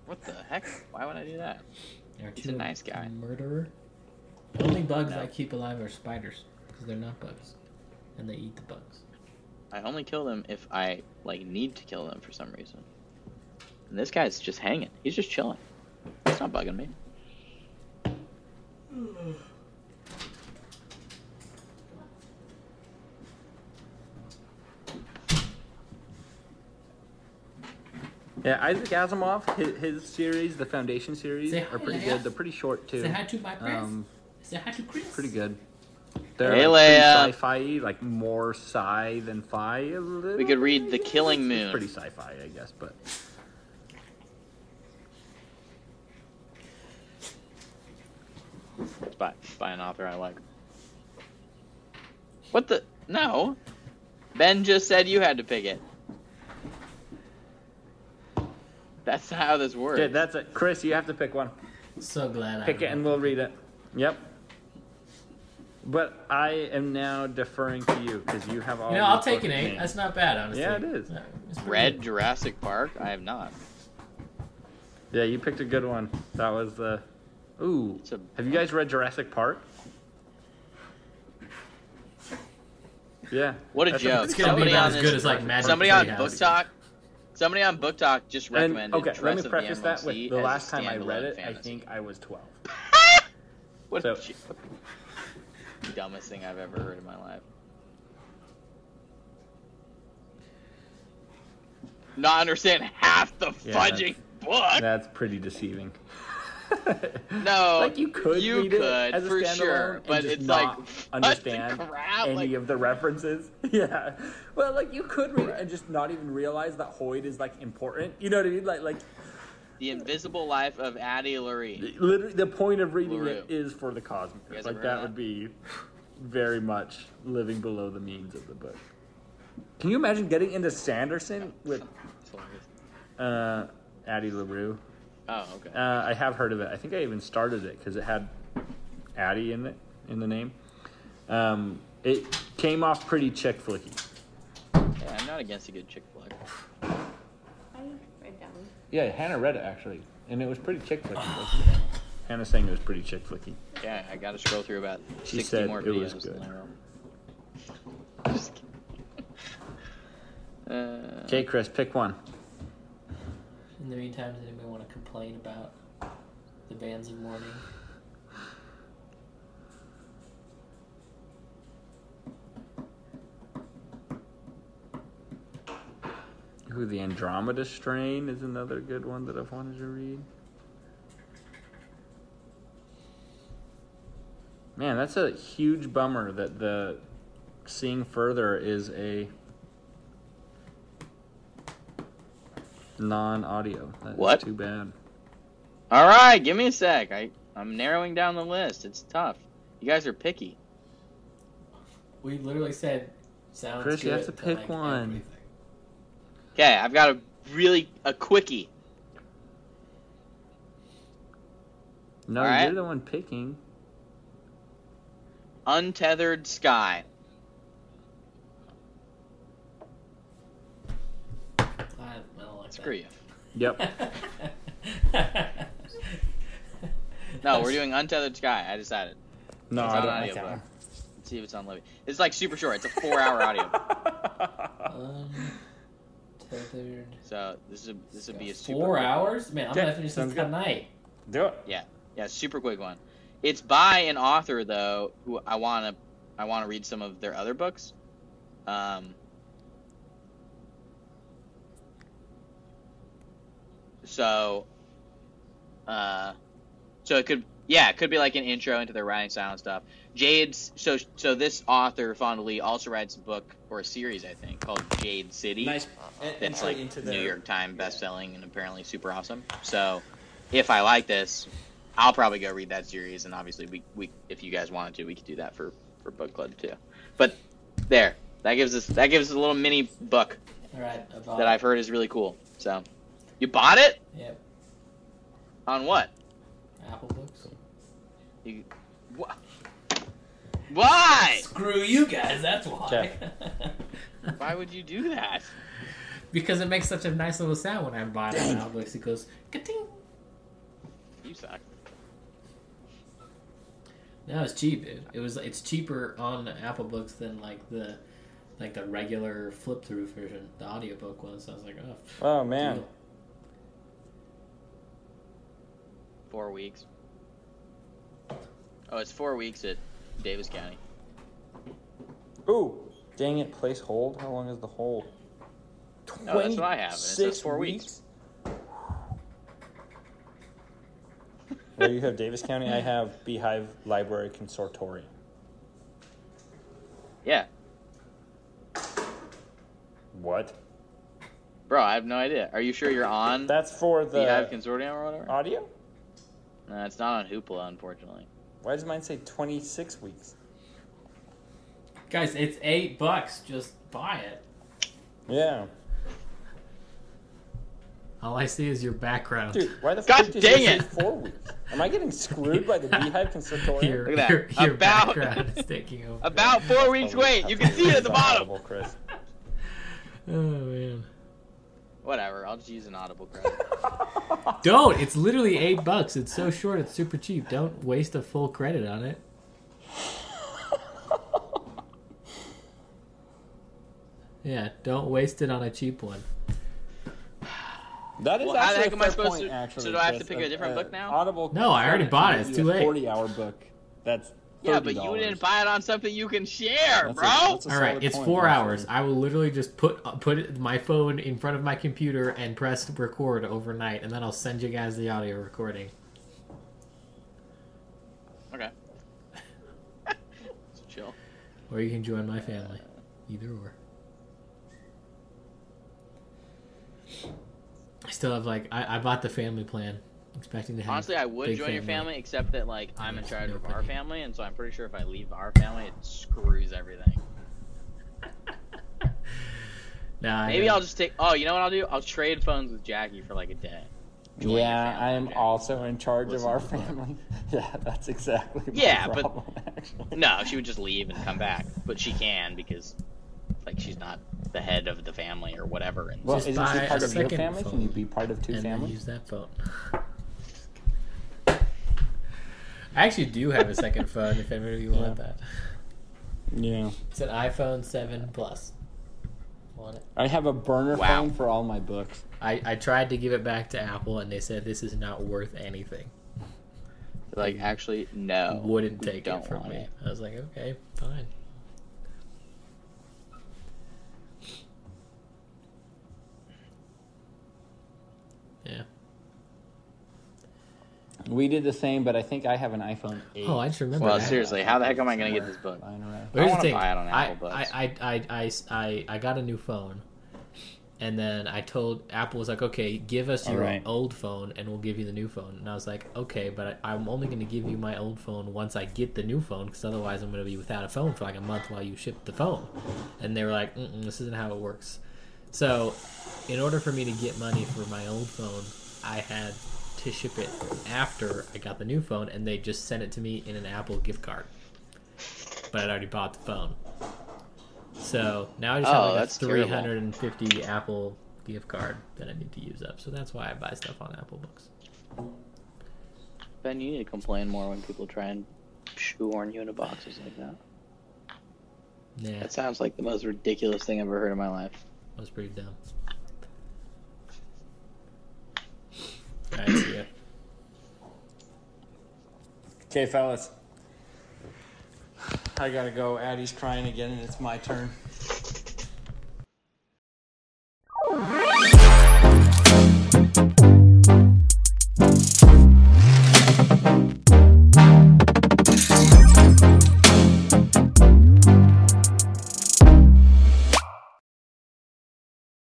What the heck? Why would I do that? Aren't He's a nice guy. Murderer. The only bugs No. I keep alive are spiders because they're not bugs, and they eat the bugs. I only kill them if I like need to kill them for some reason. And this guy's just hanging. He's just chilling. It's not bugging me. Yeah, Isaac Asimov, his, his series, the Foundation series, Say are pretty Leia. good. They're pretty short too. Say hi to my Chris. Um, Say hi to Chris. pretty good. They're Hey, like, Leia. pretty sci-fi, like more sci than fi. a little We could read The bit. Killing It's Moon. Pretty sci-fi, I guess, but It's by by an author I like. What the? No. Ben just said you had to pick it. That's how this works. okay, that's it. Chris, you have to pick one. So glad I Pick it, and we'll read it. Yep. But I am now deferring to you because you have all. You know, I'll take an eight. names. That's not bad, honestly. Yeah, it is. Yeah, Red good. Jurassic Park? I have not. Yeah, you picked a good one. That was the. Ooh. It's a- Have you guys read Jurassic Park? Yeah. What a That's joke. It's gonna Somebody be about on as good as like Magic Somebody on Book Talk. Somebody on Book Talk just And, recommended. okay, Dress let me the preface that with the last time I read it, I think I was 12. What so- a dumbest thing I've ever heard in my life. Not understand half the Yeah, fudging book. That's pretty deceiving. No, like you could you read it could, as a for standalone sure, and but just it's not like understand crap? any Like, of the references. Yeah. Well, like you could read it and just not even realize that Hoid is like important. You know what I mean? Like like the Invisible Life of Addie LaRue. literally the point of reading LaRue. it is for the cosmos. Like ever that would be very much living below the means of the book. Can you imagine getting into Sanderson with uh, Addie LaRue? Oh, okay. Uh, I have heard of it. I think I even started it because it had Addie in it in the name. Um, it came off pretty chick flicky. yeah, I'm not against a good chick flick. I read down. Yeah, Hannah read it actually, and it was pretty chick flicky. wasn't? Hannah's saying it was pretty chick flicky. Yeah, I got to scroll through about She 60 said more it videos. was good. Just kidding. Uh, Okay, Chris, pick one. In the meantime, does anybody want to complain about the bands of mourning? Who the Andromeda Strain is another good one that I've wanted to read. Man, that's a huge bummer that the Seeing Further is a non-audio. That's What? too bad. all right, give me a sec. I I'm narrowing down the list. It's tough. You guys are picky. We literally said sounds Chris, you have to pick like, one. Okay, I've got a really a quickie. No, All right. you're the one picking. Untethered Sky. I, I don't like Screw you. Yep. No, we're doing Untethered Sky. I decided. No, It's I don't like audio that one. Let's see if it's on Libby. It's like super short. It's a four-hour audio. Untethered. So this is this would be a super Four quick one. hours? Man, I'm Okay, gonna finish this tonight. Do it. Yeah, yeah, super quick one. It's by an author though who I wanna I wanna read some of their other books. Um, so, uh, so it could Yeah, it could be like an intro into their writing style and stuff. Jade's so so this author Fonda Lee also writes a book or a series I think called Jade City. Nice en- That's like into New their- York Times best-selling and apparently super awesome. So, if I like this, I'll probably go read that series. And obviously, we, we if you guys wanted to, we could do that for for book club too. But there, that gives us that gives us a little mini book right. That. I've heard is really cool. So, you bought it Yep. on what? Apple books. You, wha- Why? Screw you guys. That's why. Why would you do that? because it makes such a nice little sound when I buy it on Apple books. It goes ka-ting. You suck. No, it's cheap. It, it was. It's cheaper on Apple books than like the like the regular flip through version. The audiobook was. I was like, oh. Oh man, deal. Four weeks. Oh, it's four weeks at Davis County. ooh, dang it! Place hold. How long is the hold? No, that's what I have, it says 26 four weeks. Where you have Davis County, I have Beehive Library Consortium. Yeah, What? bro, I have no idea. Are you sure you're on That's for the Beehive Consortium or whatever? audio. No, it's not on Hoopla, unfortunately. Why does mine say 26 weeks? Guys, it's eight bucks. Just buy it. Yeah, All I see is your background. dude. Why the God fuck did dang you say it. four weeks? Am I getting screwed by the Beehive Consortium? your, Look at that. your, your About- background is taking over. About four weeks wait. You can see it at the bottom. Chris. Oh man. Whatever. I'll just use an Audible credit. Don't. It's literally eight bucks. It's so short. It's super cheap. Don't waste a full credit on it. Yeah, don't waste it on a cheap one. That is Well, how the actually heck a am I fair supposed point, to- actually, so do I have to pick a different book now? Audible. No, I already bought it. It's too late. Forty-hour book. That's yeah, but you didn't buy it on something you can share, That's a- bro. that's a All right, it's point, four actually. hours. I will literally just put uh, put my phone in front of my computer and press record overnight, and then I'll send you guys the audio recording. okay. It's chill. Or you can join my family. Either or. I still have like I, I bought the family plan, expecting to have. Honestly, I would big join your family, except that like I'm in Yes, charge of our family, and so I'm pretty sure if I leave our family, it screws everything. Nah, Maybe know. I'll just take. Oh, you know what I'll do? I'll trade phones with Jackie for like a day. Join Yeah, I am okay. also in charge Listen of our to the book. family. Yeah, that's exactly my Yeah, but- actually. No, she would just leave and come back, but she can because like she's not the head of the family or whatever. And Well, isn't she part of your family? phone. Can you be part of two and families? use that phone. I actually do have a second phone. If any of you want that, Yeah. it's an iPhone Seven Plus. Want it? I have a burner Wow. phone for all my books. I, I tried to give it back to Apple, and they said this is not worth anything. like actually, no, Wouldn't take it from me. it. I was like, okay, fine. Yeah. We did the same, but I think I have an iPhone 8. Oh, I just remember Well, that. seriously, how the heck am I gonna get this book? Lying here's wanna the thing. buy it on I, Apple Books. I, I, I, I, I, I got a new phone, and then I told Apple was like, "Okay, give us your Alright. old phone, and we'll give you the new phone." And I was like, "Okay, but I, I'm only going to give you my old phone once I get the new phone, because otherwise I'm going to be without a phone for like a month while you ship the phone." And they were like, Mm-mm, "This isn't how it works." So, in order for me to get money for my old phone, I had to ship it after I got the new phone, and they just sent it to me in an Apple gift card. But I'd already bought the phone. So now I just Oh, have like a that's terrible. 350 Apple gift card that I need to use up. So that's why I buy stuff on Apple Books. Ben, you need to complain more when people try and shoehorn you into boxes like that. Yeah, That sounds like the most ridiculous thing I've ever heard in my life. that was pretty dumb. Okay, fellas. I gotta go. Addie's crying again, and it's my turn.